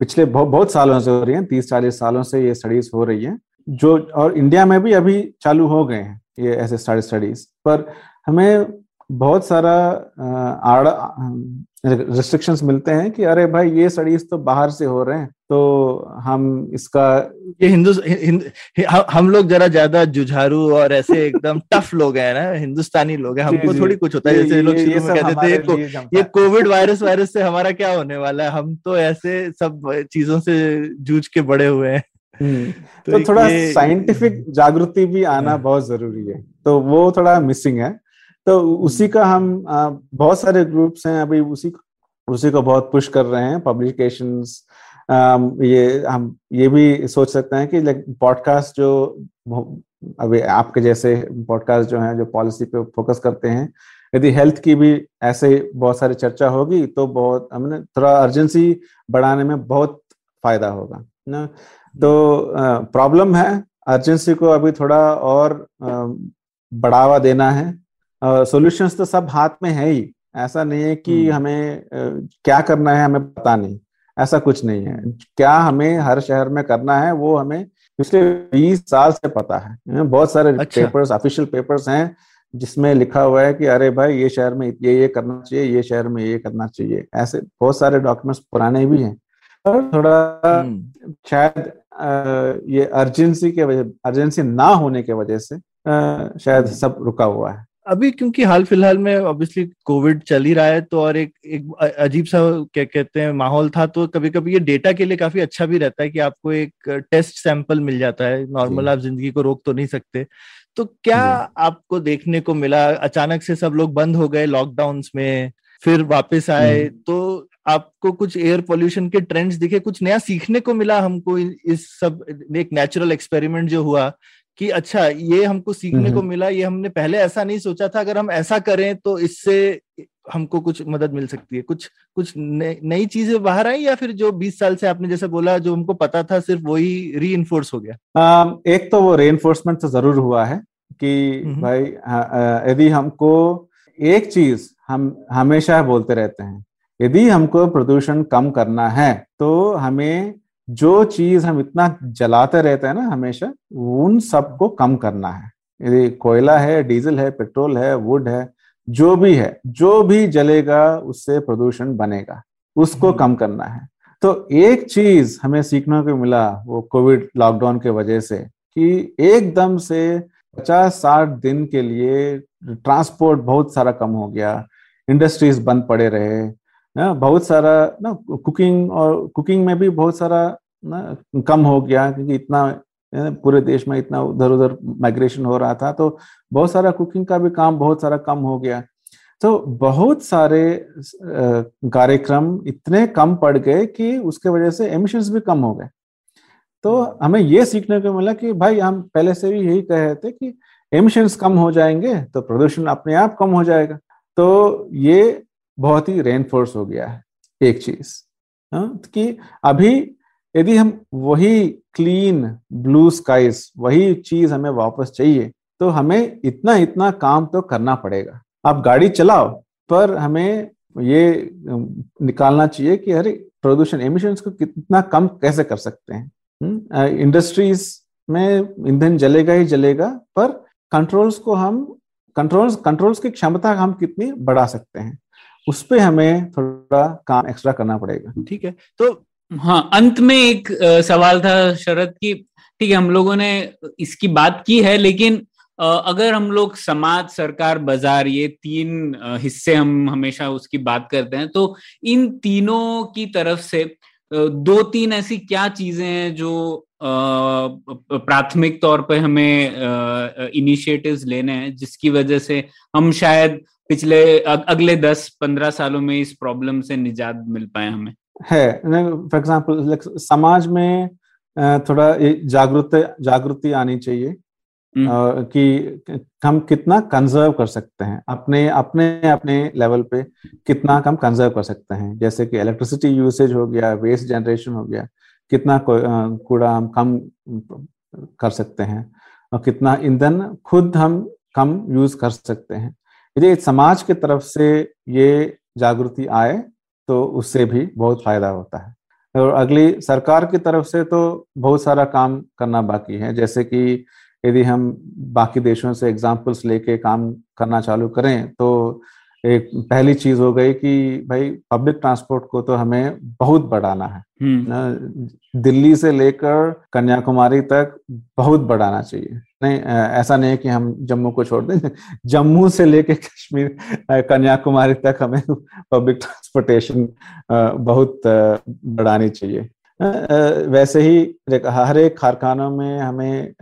S3: पिछले बहुत बहुत सालों से हो रही है तीस चालीस सालों से ये स्टडीज़ हो रही है जो और इंडिया में भी अभी चालू हो गए हैं ये ऐसे स्टडीज़ पर हमें बहुत सारा आड़ रिस्ट्रिक्शंस मिलते हैं कि अरे भाई ये स्टडीज़ तो बाहर से हो रहे हैं तो हम इसका
S2: ये हिंदू हिंद, हम- लोग जरा ज़्यादा जुझारू और ऐसे एकदम टफ लोग हैं ना हिंदुस्तानी लोग हैं हमको थोड़ी कुछ होता है जैसे लोग शुरू में कहते थे ये को- ये कोविड वायरस वायरस से हमारा क्या होने वाला है? हम तो ऐसे सब चीज़ों से जूझ के बड़े हुए हैं।
S3: हम्म,
S2: तो
S3: तो थोड़ा साइंटिफिक जागृति भी आना
S2: हाँ।
S3: बहुत ज़रूरी है तो वो थोड़ा मिसिंग है। तो उसी का हम बहुत सारे ग्रुप्स हैं, अभी उसी उसी को बहुत पुश कर रहे हैं पब्लिकेशन ये हम, ये भी सोच सकते हैं कि पॉडकास्ट जो अभी आपके जैसे पॉडकास्ट जो हैं, जो पॉलिसी पे फोकस करते हैं, यदि हेल्थ की भी ऐसे बहुत सारी चर्चा होगी तो बहुत, हमने थोड़ा अर्जेंसी बढ़ाने में बहुत फ़ायदा होगा, ना? तो प्रॉब्लम है अर्जेंसी को अभी थोड़ा और बढ़ावा देना है सॉल्यूशंस तो सब हाथ में है ही। ऐसा नहीं है कि
S2: हम्म।
S3: हमें क्या करना है हमें पता नहीं। ऐसा कुछ नहीं है। क्या हमें हर शहर में करना है वो हमें पिछले 20 साल से पता है। बहुत सारे
S2: अच्छा।
S3: पेपर्स ऑफिशियल पेपर्स हैं जिसमें लिखा हुआ है कि अरे भाई ये शहर में ये ये करना चाहिए ये शहर में ये करना चाहिए। ऐसे बहुत सारे डॉक्यूमेंट्स पुराने भी हैं। और थोड़ा
S2: हम्म,
S3: शायद ये अर्जेंसी के वजह अर्जेंसी ना होने के वजह से शायद सब रुका हुआ है।
S2: अभी क्योंकि हाल फ़िलहाल में ऑब्वियसली कोविड चल ही रहा है तो और एक एक अजीब सा क्या कहते हैं माहौल था तो कभी कभी ये डेटा के लिए काफ़ी अच्छा भी रहता है कि आपको एक टेस्ट सैंपल मिल जाता है। नॉर्मल आप ज़िंदगी को रोक तो नहीं सकते। तो क्या आपको देखने को मिला? अचानक से सब लोग बंद हो गए लॉकडाउन में फिर वापस आए
S3: हम्म।
S2: तो आपको कुछ एयर पोल्यूशन के ट्रेंड्स दिखे? कुछ नया सीखने को मिला हमको इस सब एक नेचुरल एक्सपेरिमेंट जो हुआ कि अच्छा ये हमको सीखने को। मिला ये हमने पहले ऐसा नहीं सोचा था अगर हम ऐसा करें तो इससे हमको कुछ मदद मिल सकती है कुछ कुछ नई चीज़ें बाहर आई या फिर जो 20 साल से आपने जैसे बोला जो हमको पता था सिर्फ़ वही री हो गया
S3: अम, एक तो वो रेनफोर्समेंट तो ज़रूर हुआ है कि। भाई हाँ, यदि हमको एक चीज़ हम हमेशा बोलते रहते हैं यदि हमको प्रदूषण कम करना है तो हमें जो चीज़ हम इतना जलाते रहते हैं ना हमेशा उन सबको कम करना है यदि कोयला है डीजल है पेट्रोल है वुड है जो भी है जो भी जलेगा उससे प्रदूषण बनेगा उसको
S2: हम्म।
S3: कम करना है तो एक चीज़ हमें सीखने को मिला वो कोविड लॉकडाउन के वजह से कि एकदम से 50-60 दिन के लिए ट्रांसपोर्ट बहुत सारा कम हो गया इंडस्ट्रीज़ बंद पड़े रहे ना बहुत सारा ना कुकिंग और कुकिंग में भी बहुत सारा ना कम हो गया क्योंकि इतना पूरे देश में इतना उधर उधर माइग्रेशन हो रहा था तो बहुत सारा कुकिंग का भी काम बहुत सारा कम हो गया। तो बहुत सारे कार्यक्रम इतने कम पड़ गए कि उसके वजह से एमिशंस भी कम हो गए। तो हमें ये सीखने को मिला कि भाई हम पहले से भी यही कह रहे थे कि एमिशंस कम हो जाएँगे तो प्रदूषण अपने आप कम हो जाएगा। तो ये बहुत ही रेनफोर्स हो गया है एक चीज़। हाँ, कि अभी यदि हम वही क्लीन ब्लू स्काइज वही चीज़ हमें वापस चाहिए तो हमें इतना इतना काम तो करना पड़ेगा। आप गाड़ी चलाओ पर हमें ये निकालना चाहिए कि अरे प्रदूषण एमिशंस को कितना कम कैसे कर सकते हैं? इंडस्ट्रीज़ में ईंधन जलेगा ही जलेगा पर कंट्रोल्स को हम कंट्रोल्स कंट्रोल्स की क्षमता हम कितनी बढ़ा सकते हैं? उस पे हमें थोड़ा काम एक्स्ट्रा करना पड़ेगा।
S2: ठीक है तो
S1: हाँ अंत में एक सवाल था शरद की, ठीक है, हम लोगों ने इसकी बात की है, लेकिन अगर हम लोग समाज, सरकार, बाज़ार, ये तीन हिस्से हम हमेशा उसकी बात करते हैं तो इन तीनों की तरफ़ से दो तीन ऐसी क्या चीज़ें हैं जो प्राथमिक तौर पे हमें इनिशिएटिव्स लेने हैं, जिसकी वजह से हम शायद पिछले अगले दस पंद्रह सालों में इस प्रॉब्लम से निजात मिल पाए हमें।
S3: है फॉर एग्ज़ाम्पल समाज में थोड़ा जागरूक जागृति आनी चाहिए
S1: हम्म।
S3: कि हम कितना कंजर्व कर सकते हैं अपने अपने अपने लेवल पे कितना हम कंजर्व कर सकते हैं। जैसे कि इलेक्ट्रिसिटी यूसेज हो गया वेस्ट जनरेशन हो गया कितना कूड़ा हम कम कर सकते हैं और कितना ईंधन खुद हम कम यूज़ कर सकते हैं। यदि समाज की तरफ़ से ये जागृति आए तो उससे भी बहुत फ़ायदा होता है। और अगली सरकार की तरफ़ से तो बहुत सारा काम करना बाकी है जैसे कि यदि हम बाकी देशों से एग्जाम्पल्स लेके काम करना चालू करें तो एक पहली चीज़ हो गई कि भाई पब्लिक ट्रांसपोर्ट को तो हमें बहुत बढ़ाना है।
S1: हम्म।
S3: न, दिल्ली से लेकर कन्याकुमारी तक बहुत बढ़ाना चाहिए। नहीं ऐसा नहीं है कि हम जम्मू को छोड़ दें। जम्मू से लेके कश्मीर कन्याकुमारी तक हमें पब्लिक ट्रांसपोर्टेशन बहुत बढ़ानी चाहिए। वैसे ही हर एक कारखानों में हमें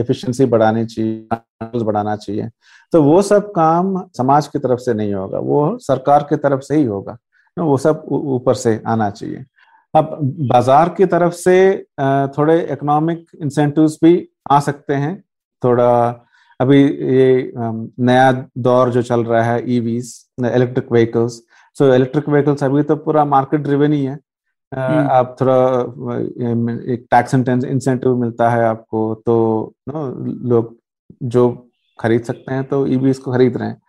S3: एफिशिएंसी बढ़ानी चाहिए बढ़ाना चाहिए। तो वो सब काम समाज की तरफ़ से नहीं होगा, वो सरकार की तरफ़ से ही होगा। वो सब ऊपर से आना चाहिए। अब बाज़ार की तरफ़ से थोड़े इकोनॉमिक इंसेंटिव्स भी आ सकते हैं। थोड़ा अभी ये नया दौर जो चल रहा है EVs electric vehicles so electric vehicles अभी तो पूरा मार्केट ड्रिवन ही है।
S1: हम्म।
S3: आप थोड़ा एक टैक्स इंसेंटिव मिलता है आपको तो नो लोग जो खरीद सकते हैं तो ईवी को खरीद रहे हैं।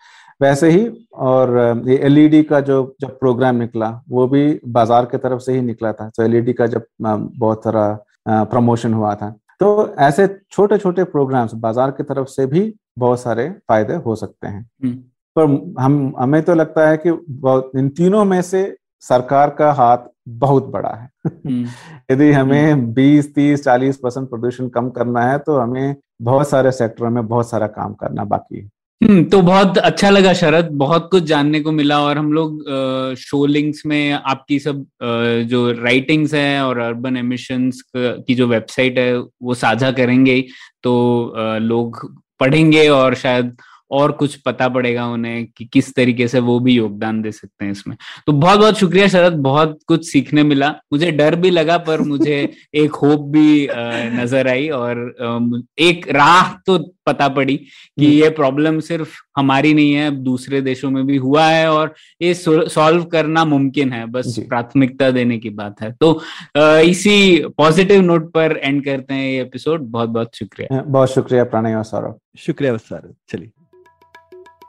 S3: वैसे ही और ये एलईडी का जो जब प्रोग्राम निकला वो भी बाज़ार के तरफ़ से ही निकला था तो एलईडी का जब बहुत सारा प्रमोशन हुआ था। तो ऐसे छोटे छोटे प्रोग्राम्स बाज़ार की तरफ़ से भी बहुत सारे फ़ायदे हो सकते हैं हम्म। पर हम हमें तो लगता है कि इन तीनों में से सरकार का हाथ बहुत बड़ा है हम्म। यदि हमें 20, 30, 40 परसेंट प्रदूषण कम करना है तो हमें बहुत सारे सेक्टरों में बहुत सारा काम करना बाकी है
S1: हम्म तो बहुत अच्छा लगा शरद, बहुत कुछ जानने को मिला और हम लोग शो लिंक्स में आपकी सब जो राइटिंग्स है और अर्बन एमिशंस की जो वेबसाइट है, वो साझा करेंगे तो लोग पढ़ेंगे और शायद और कुछ पता पड़ेगा उन्हें कि किस तरीके से वो भी योगदान दे सकते हैं इसमें। तो बहुत बहुत शुक्रिया शरद बहुत कुछ सीखने मिला। मुझे डर भी लगा पर मुझे एक होप भी नज़र आई और एक राह तो पता पड़ी कि हम्म। ये प्रॉब्लम सिर्फ़ हमारी नहीं है दूसरे देशों में भी हुआ है और ये सॉल्व करना मुमकिन है बस प्राथमिकता देने की बात है। तो इसी पॉजिटिव नोट पर एंड करते हैं ये एपिसोड। बहुत बहुत शुक्रिया।
S3: बहुत शुक्रिया प्रणय और सौरभ।
S2: शुक्रिया सौरभ चलिए।